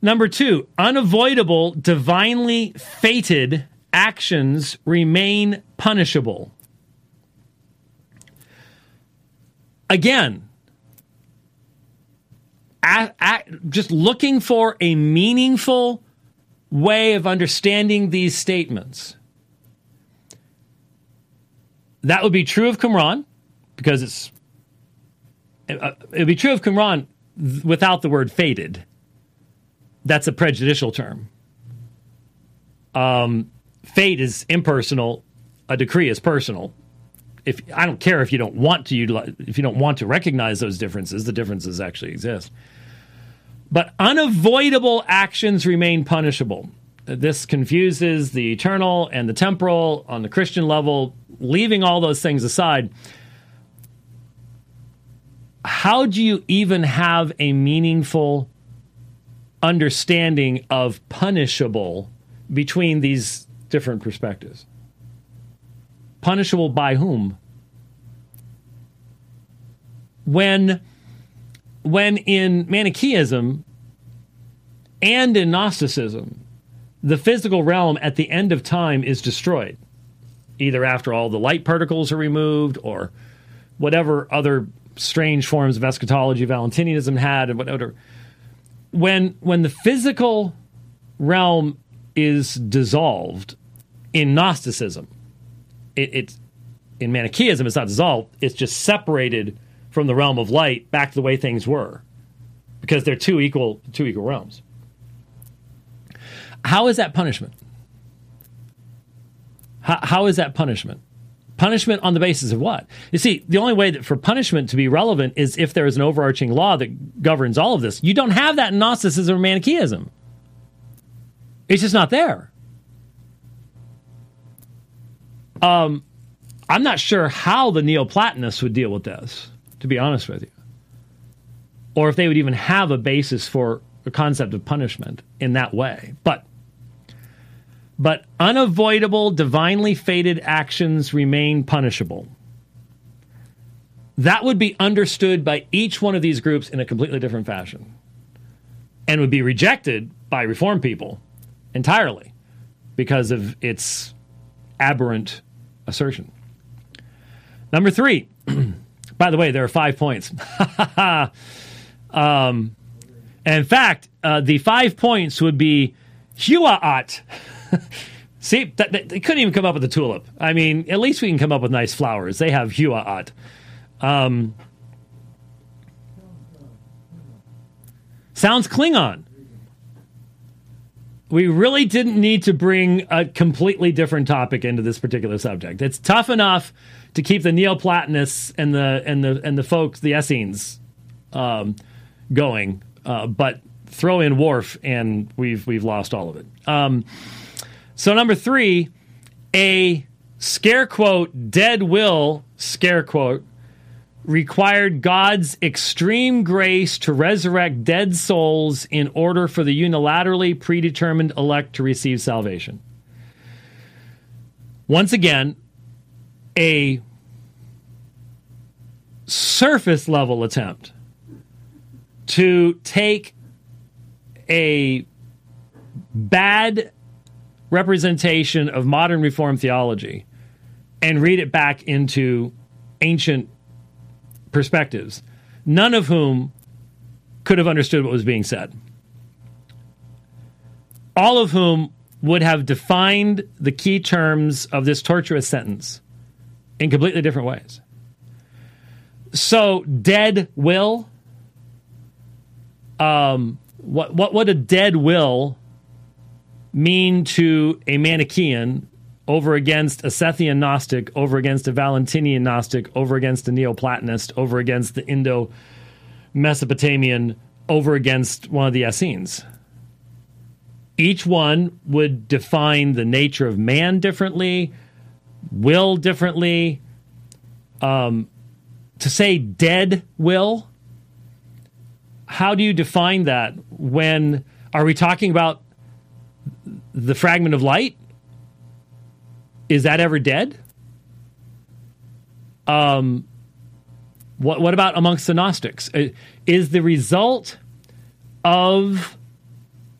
Number two, unavoidable, divinely fated actions remain punishable. Again, just looking for a meaningful way of understanding these statements. That would be true of Qumran because it's uh, it would be true of Qumran without the word fated that's a prejudicial term. Um, fate is impersonal. A decree is personal. If I don't care if you don't want to utilize, if you don't want to recognize those differences, the differences actually exist. But unavoidable actions remain punishable. This confuses the eternal and the temporal on the Christian level. Leaving all those things aside, how do you even have a meaningful understanding of punishable between these different perspectives. Punishable by whom? When when in Manichaeism and in Gnosticism, the physical realm at the end of time is destroyed, either after all the light particles are removed or whatever other strange forms of eschatology Valentinianism had and whatever. When when the physical realm is dissolved in Gnosticism, it, it's in Manichaeism it's not dissolved; it's just separated from the realm of light back to the way things were, because they're two equal two equal realms. How is that punishment? How, how is that punishment? Punishment on the basis of what? You see, the only way that for punishment to be relevant is if there is an overarching law that governs all of this. You don't have that in Gnosticism or Manichaeism. It's just not there. Um, I'm not sure how the Neoplatonists would deal with this, to be honest with you, or if they would even have a basis for a concept of punishment in that way. But but unavoidable, divinely fated actions remain punishable. That would be understood by each one of these groups in a completely different fashion and would be rejected by reform people entirely because of its aberrant assertion. Number three, by the way, there are five points. um, in fact, uh, the five points would be Huaat. See, they couldn't even come up with a tulip. I mean, at least we can come up with nice flowers. They have Huaat. Um, sounds Klingon. We really didn't need to bring a completely different topic into this particular subject. It's tough enough to keep the Neoplatonists and the and the and the folks, the Essenes, um, going, uh, but throw in Worf and we've we've lost all of it. Um, so, number three, a scare quote, dead will, scare quote, required God's extreme grace to resurrect dead souls in order for the unilaterally predetermined elect to receive salvation. Once again, a surface level attempt to take a bad representation of modern Reformed theology and read it back into ancient perspectives, none of whom could have understood what was being said. All of whom would have defined the key terms of this torturous sentence in completely different ways. So, dead will. Um, what what would a dead will mean to a Manichaean over against a Sethian Gnostic, over against a Valentinian Gnostic, over against a Neoplatonist, over against the Indo Mesopotamian, over against one of the Essenes. Each one would define the nature of man differently, will differently. Um, to say dead will, how do you define that when are we talking about the fragment of light is that ever dead? Um, what what about amongst the Gnostics? Uh, is the result of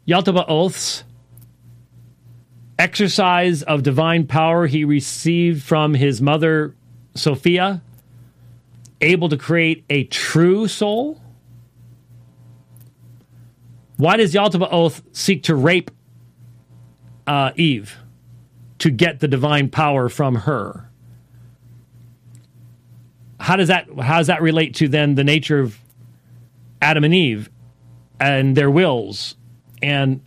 Yaldabaoth's exercise of divine power he received from his mother Sophia able to create a true soul? Why does Yaldabaoth seek to rape uh, Eve to get the divine power from her. How does that how does that relate to then the nature of Adam and Eve and their wills and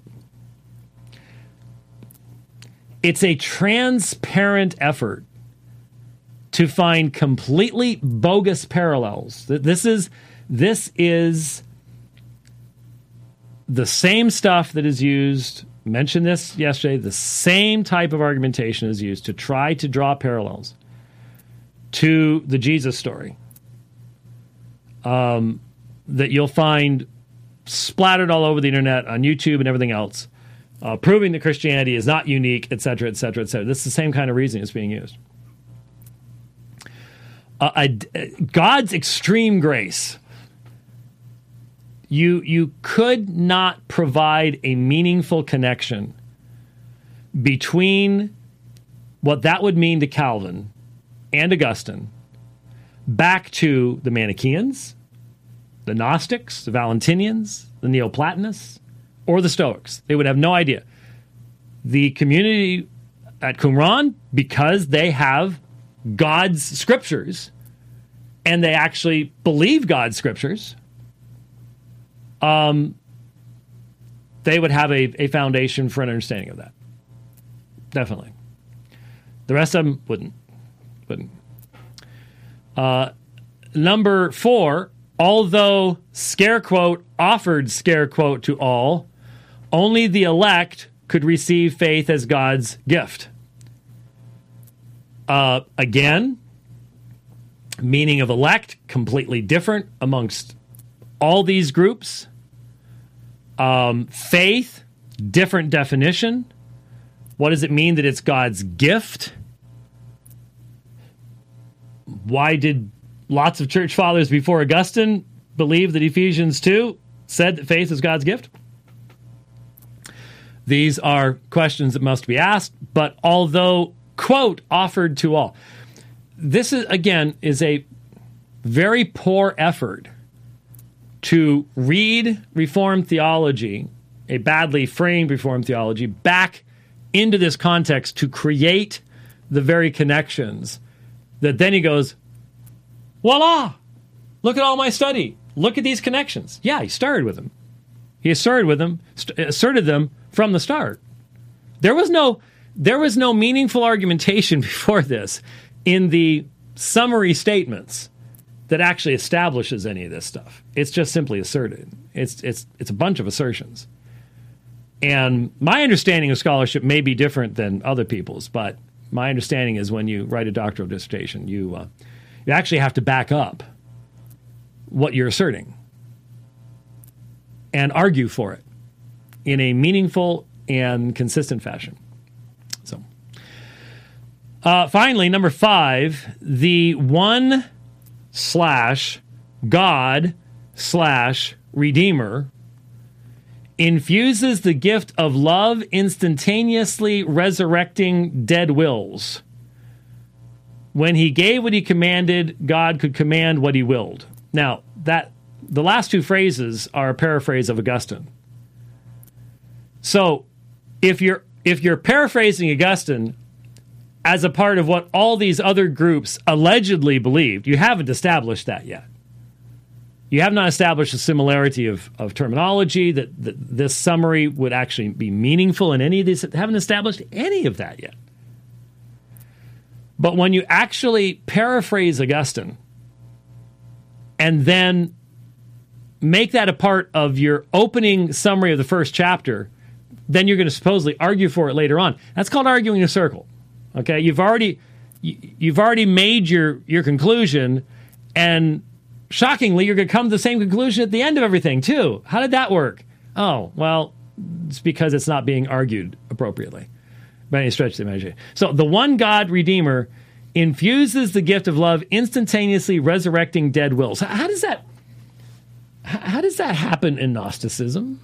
it's a transparent effort to find completely bogus parallels. This is this is the same stuff that is used mentioned this yesterday. The same type of argumentation is used to try to draw parallels to the Jesus story um, that you'll find splattered all over the internet on YouTube and everything else, uh, proving that Christianity is not unique, etc., etc., etc. This is the same kind of reasoning that's being used. Uh, God's extreme grace. You you could not provide a meaningful connection between what that would mean to Calvin and Augustine back to the Manichaeans, the Gnostics, the Valentinians, the Neoplatonists, or the Stoics. They would have no idea. The community at Qumran, because they have God's scriptures and they actually believe God's scriptures, um, they would have a, a foundation for an understanding of that. Definitely. The rest of them wouldn't. Wouldn't. Uh, number four, although scare quote offered scare quote to all, only the elect could receive faith as God's gift. Uh, again, meaning of elect completely different amongst all these groups. Um, faith, different definition. What does it mean that it's God's gift? Why did lots of church fathers before Augustine believe that Ephesians 2 said that faith is God's gift? These are questions that must be asked, but although, quote, offered to all, this is, again, is a very poor effort to read Reformed theology, a badly framed Reformed theology, back into this context to create the very connections that then he goes, voila, look at all my study. Look at these connections. Yeah, he started with them. He asserted with them, st- asserted them from the start. There was no there was no meaningful argumentation before this in the summary statements that actually establishes any of this stuff. It's just simply asserted. It's it's it's a bunch of assertions. And my understanding of scholarship may be different than other people's, but my understanding is when you write a doctoral dissertation, you uh, you actually have to back up what you're asserting and argue for it in a meaningful and consistent fashion. So, uh, finally, number five, the one slash God slash Redeemer infuses the gift of love instantaneously resurrecting dead wills. When he gave what he commanded, God could command what he willed. Now, that the last two phrases are a paraphrase of Augustine. So, if you're if you're paraphrasing Augustine as a part of what all these other groups allegedly believed, you haven't established that yet you have not established a similarity of, of terminology that, that this summary would actually be meaningful in any of these. Haven't established any of that yet. But when you actually paraphrase Augustine and then make that a part of your opening summary of the first chapter, then you're going to supposedly argue for it later on. That's called arguing in a circle. Okay, you've already you've already made your your conclusion, and shockingly, you're going to come to the same conclusion at the end of everything, too. How did that work? Oh, well, it's because it's not being argued appropriately by any stretch of the imagination. So the one God Redeemer infuses the gift of love, instantaneously resurrecting dead wills. How does that? How does that happen in Gnosticism?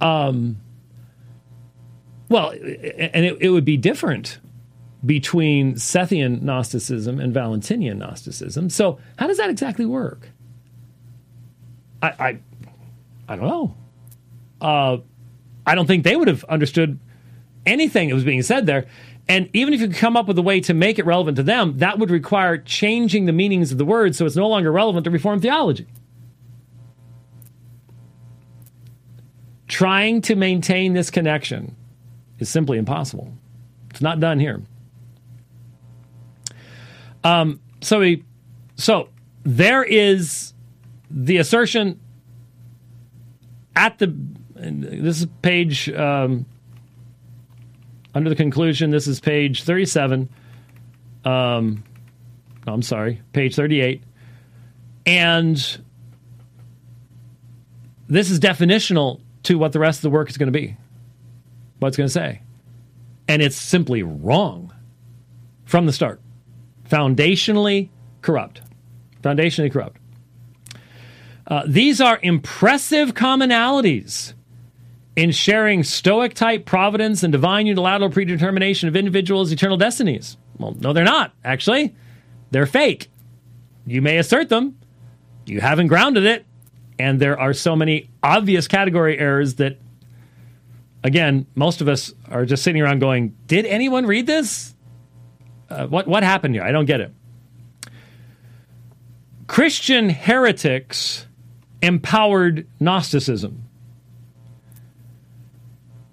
Um. Well, and it, it would be different between Sethian Gnosticism and Valentinian Gnosticism. So, how does that exactly work? I, I, I don't know. Uh, I don't think they would have understood anything that was being said there. And even if you could come up with a way to make it relevant to them, that would require changing the meanings of the words so it's no longer relevant to Reformed theology. Trying to maintain this connection is simply impossible. It's not done here. Um, so we, so there is the assertion at the this is page um, under the conclusion. This is page thirty-seven. Um, I'm sorry, page thirty-eight, and this is definitional to what the rest of the work is going to be. What it's going to say, and it's simply wrong from the start foundationally corrupt. Foundationally corrupt. Uh, these are impressive commonalities in sharing Stoic type providence and divine unilateral predetermination of individuals' eternal destinies. Well, no, they're not, actually. They're fake. You may assert them, you haven't grounded it, and there are so many obvious category errors that, again, most of us are just sitting around going, Did anyone read this? Uh, what, what happened here? I don't get it. Christian heretics empowered Gnosticism.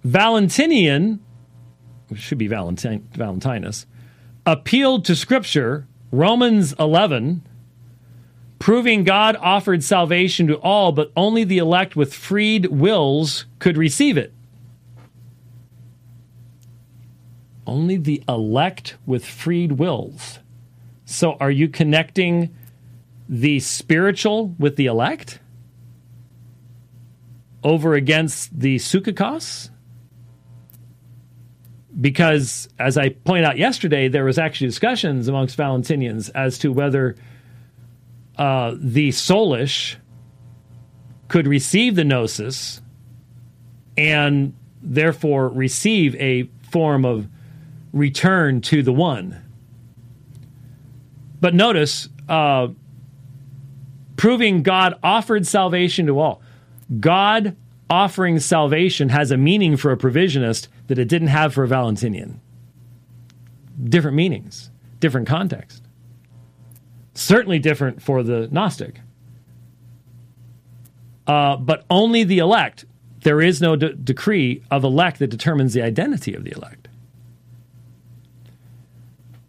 Valentinian, should be Valentinus, appealed to Scripture, Romans 11, proving God offered salvation to all, but only the elect with freed wills could receive it. Only the elect with freed wills. So are you connecting the spiritual with the elect over against the psuchikos? Because, as I point out yesterday, there was actually discussions amongst Valentinians as to whether uh, the soulish could receive the gnosis and therefore receive a form of return to the one. But notice, uh, proving God offered salvation to all. God offering salvation has a meaning for a provisionist that it didn't have for a Valentinian. Different meanings, different context. Certainly different for the Gnostic. Uh, but only the elect. There is no de- decree of elect that determines the identity of the elect.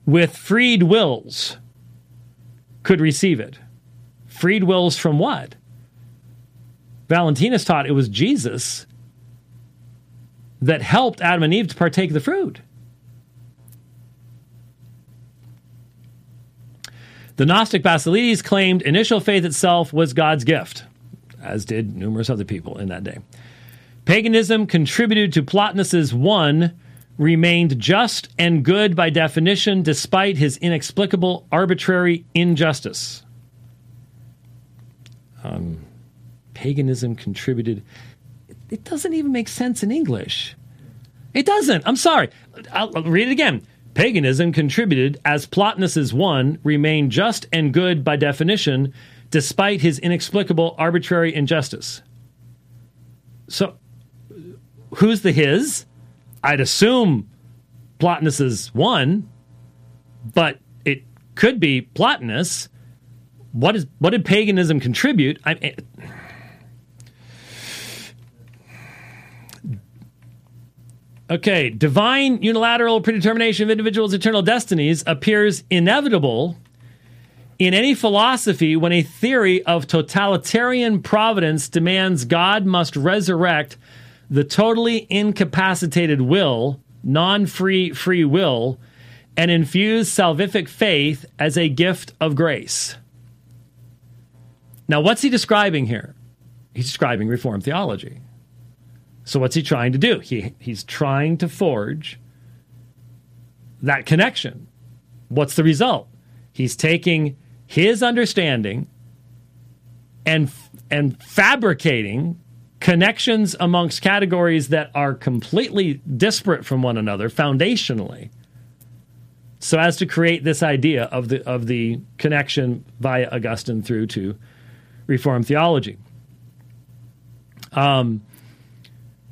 With freed wills, could receive it. Freed wills from what? Valentinus taught it was Jesus that helped Adam and Eve to partake the fruit. The Gnostic Basilides claimed initial faith itself was God's gift, as did numerous other people in that day. Paganism contributed to Plotinus's one remained just and good by definition despite his inexplicable arbitrary injustice. Um, paganism contributed. It doesn't even make sense in English. It doesn't. I'm sorry. I'll, I'll read it again. Paganism contributed as Plotinus's one remained just and good by definition, despite his inexplicable arbitrary injustice. So, who's the his? I'd assume Plotinus is one, but it could be Plotinus. What is what did paganism contribute? I, Okay, divine unilateral predetermination of individuals' eternal destinies appears inevitable in any philosophy when a theory of totalitarian providence demands God must resurrect the totally incapacitated will, non free free will, and infuse salvific faith as a gift of grace. Now, what's he describing here? He's describing Reformed theology. So what's he trying to do? He he's trying to forge that connection. What's the result? He's taking his understanding and and fabricating connections amongst categories that are completely disparate from one another foundationally so as to create this idea of the of the connection via Augustine through to Reformed theology. Um,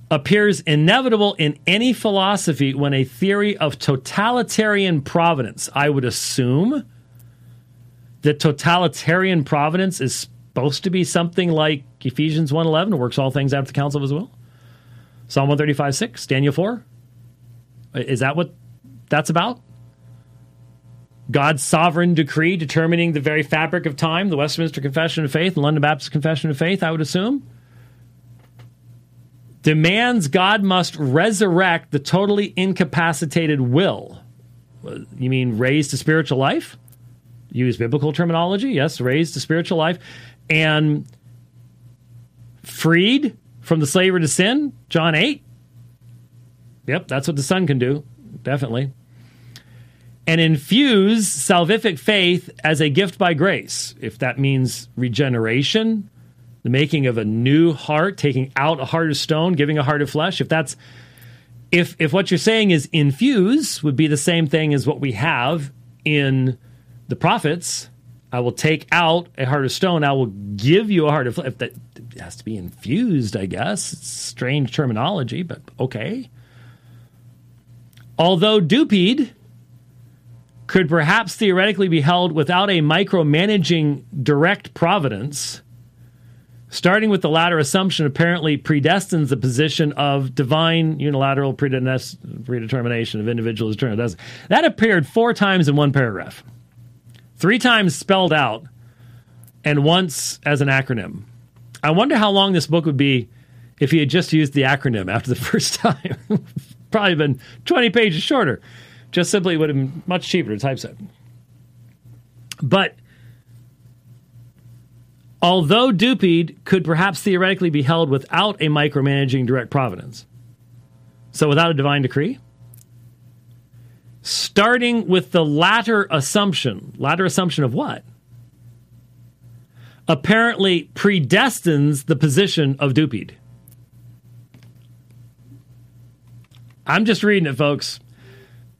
appears inevitable in any philosophy when a theory of totalitarian providence, I would assume that totalitarian providence is supposed to be something like Ephesians 1.11, works all things out to the counsel of his will. Psalm 135, 6, Daniel 4. Is that what that's about? God's sovereign decree determining the very fabric of time, the Westminster Confession of Faith, the London Baptist Confession of Faith, I would assume demands God must resurrect the totally incapacitated will. Uh, you mean raised to spiritual life? Use biblical terminology, yes, raised to spiritual life. And freed from the slavery to sin, John 8. Yep, that's what the Son can do, definitely. And infuse salvific faith as a gift by grace, if that means regeneration, the making of a new heart, taking out a heart of stone, giving a heart of flesh. If that's if if what you're saying is infuse would be the same thing as what we have in the prophets, I will take out a heart of stone. I will give you a heart of flesh. That has to be infused, I guess. It's strange terminology, but okay. Although DUPED could perhaps theoretically be held without a micromanaging direct providence, starting with the latter assumption apparently predestines the position of divine unilateral predetermination of destiny. That appeared four times in one paragraph, three times spelled out, and once as an acronym. I wonder how long this book would be if he had just used the acronym after the first time. Probably been 20 pages shorter. Just simply would have been much cheaper to typeset. But although DUPED could perhaps theoretically be held without a micromanaging direct providence, so without a divine decree, starting with the latter assumption, latter assumption of what? Apparently predestines the position of DUPED. I'm just reading it, folks,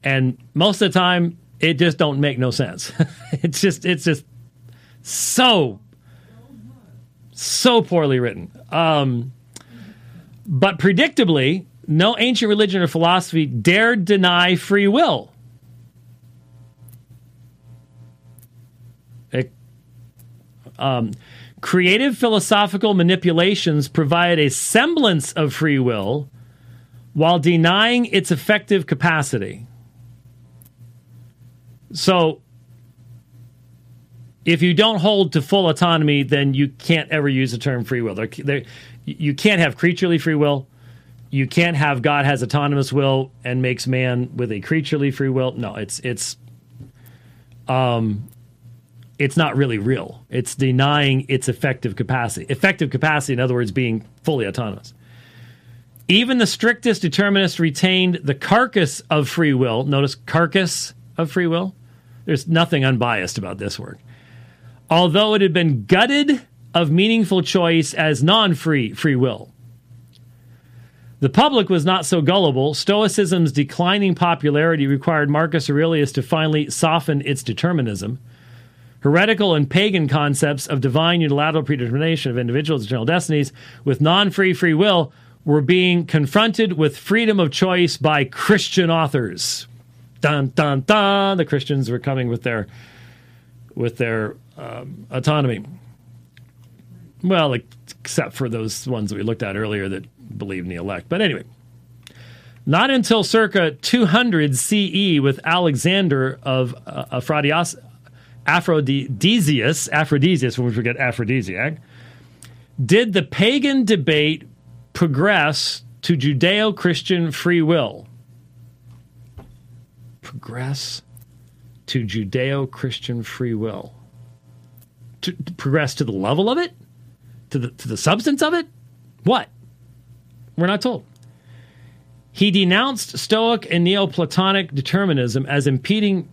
and most of the time it just don't make no sense. it's just it's just so so poorly written. Um, but predictably, no ancient religion or philosophy dared deny free will. Um, creative philosophical manipulations provide a semblance of free will while denying its effective capacity. So, if you don't hold to full autonomy, then you can't ever use the term free will. They're, they're, you can't have creaturely free will. You can't have God has autonomous will and makes man with a creaturely free will. No, it's it's um, it's not really real. It's denying its effective capacity. Effective capacity, in other words, being fully autonomous. Even the strictest determinists retained the carcass of free will. Notice carcass of free will. There's nothing unbiased about this work. Although it had been gutted of meaningful choice as non free free will. The public was not so gullible. Stoicism's declining popularity required Marcus Aurelius to finally soften its determinism. Heretical and pagan concepts of divine unilateral predetermination of individuals' eternal destinies with non free free will were being confronted with freedom of choice by Christian authors. Dun dun dun! The Christians were coming with their with their um, autonomy. Well, except for those ones that we looked at earlier that believe in the elect. But anyway, not until circa 200 CE with Alexander of uh, Aphrodisias, Aphrodisias, when we forget aphrodisiac, did the pagan debate progress to Judeo Christian free will. Progress to Judeo Christian free will. To, to, progress to the level of it? To the, to the substance of it? What? We're not told. He denounced Stoic and Neoplatonic determinism as impeding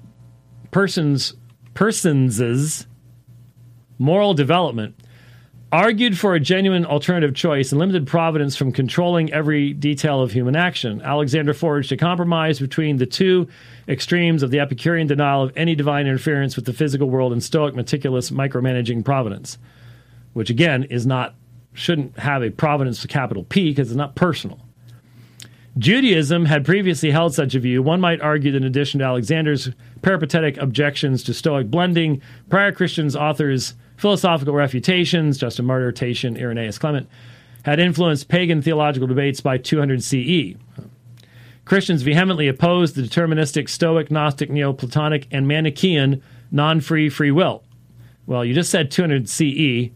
persons persons' moral development argued for a genuine alternative choice and limited providence from controlling every detail of human action. Alexander forged a compromise between the two extremes of the Epicurean denial of any divine interference with the physical world and Stoic meticulous micromanaging providence, which again is not shouldn't have a providence with capital P because it's not personal. Judaism had previously held such a view. One might argue that in addition to Alexander's peripatetic objections to Stoic blending, prior Christians authors philosophical refutations, Justin Martyr, Tatian, Irenaeus Clement, had influenced pagan theological debates by 200 CE. Christians vehemently opposed the deterministic Stoic, Gnostic, Neoplatonic, and Manichaean non free free will. Well, you just said 200 CE.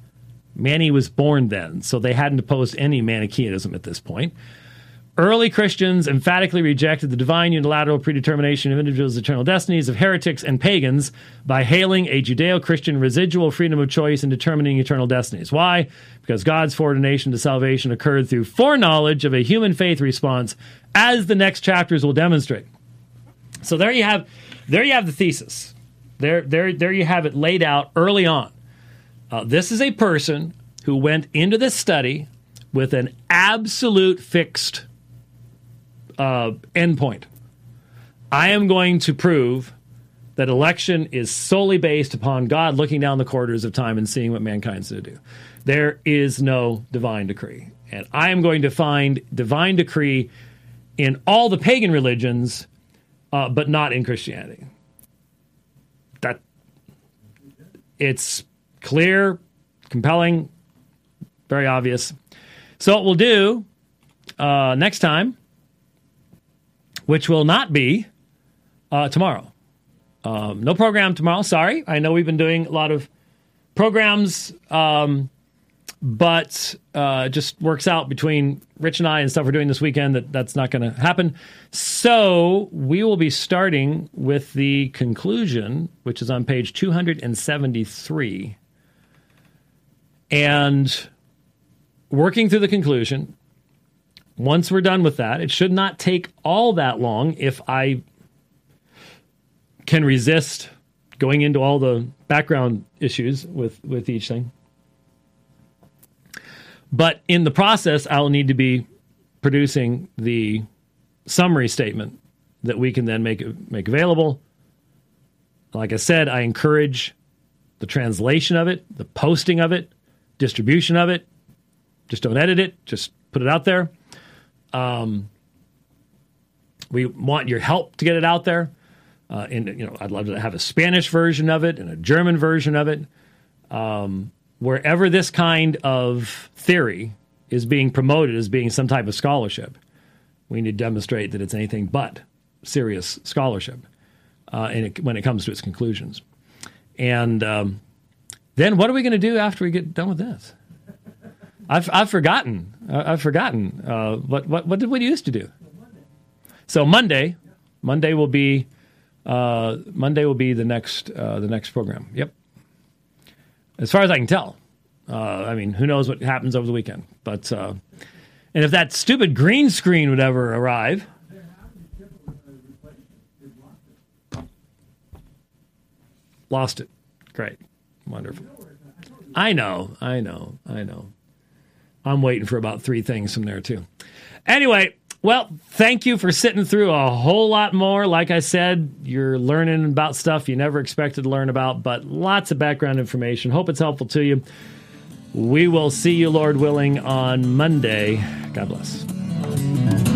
Mani was born then, so they hadn't opposed any Manichaeanism at this point. Early Christians emphatically rejected the divine unilateral predetermination of individuals' eternal destinies of heretics and pagans by hailing a Judeo Christian residual freedom of choice in determining eternal destinies. Why? Because God's foreordination to salvation occurred through foreknowledge of a human faith response, as the next chapters will demonstrate. So there you have, there you have the thesis. There, there, there you have it laid out early on. Uh, this is a person who went into this study with an absolute fixed uh, endpoint. I am going to prove that election is solely based upon God looking down the corridors of time and seeing what mankind's to do. There is no divine decree. And I am going to find divine decree in all the pagan religions, uh, but not in Christianity. That it's clear, compelling, very obvious. So what we'll do uh, next time, which will not be uh, tomorrow. Um, no program tomorrow. Sorry, I know we've been doing a lot of programs, um, but uh, just works out between Rich and I and stuff we're doing this weekend that that's not going to happen. So we will be starting with the conclusion, which is on page 273, and working through the conclusion. Once we're done with that, it should not take all that long if I can resist going into all the background issues with, with each thing. But in the process, I'll need to be producing the summary statement that we can then make make available. Like I said, I encourage the translation of it, the posting of it, distribution of it. Just don't edit it. Just put it out there. Um, we want your help to get it out there. Uh, and you know, I'd love to have a Spanish version of it and a German version of it. Um, wherever this kind of theory is being promoted as being some type of scholarship, we need to demonstrate that it's anything but serious scholarship uh, it, when it comes to its conclusions. And um, then what are we going to do after we get done with this? I've, I've forgotten. I've forgotten. Uh, what, what, what did we used to do? So Monday, Monday will be uh, Monday will be the next uh, the next program. Yep. As far as I can tell, uh, I mean, who knows what happens over the weekend? But uh, and if that stupid green screen would ever arrive. Lost it. Great. Wonderful. I know. I know. I know. I'm waiting for about three things from there, too. Anyway, well, thank you for sitting through a whole lot more. Like I said, you're learning about stuff you never expected to learn about, but lots of background information. Hope it's helpful to you. We will see you, Lord willing, on Monday. God bless.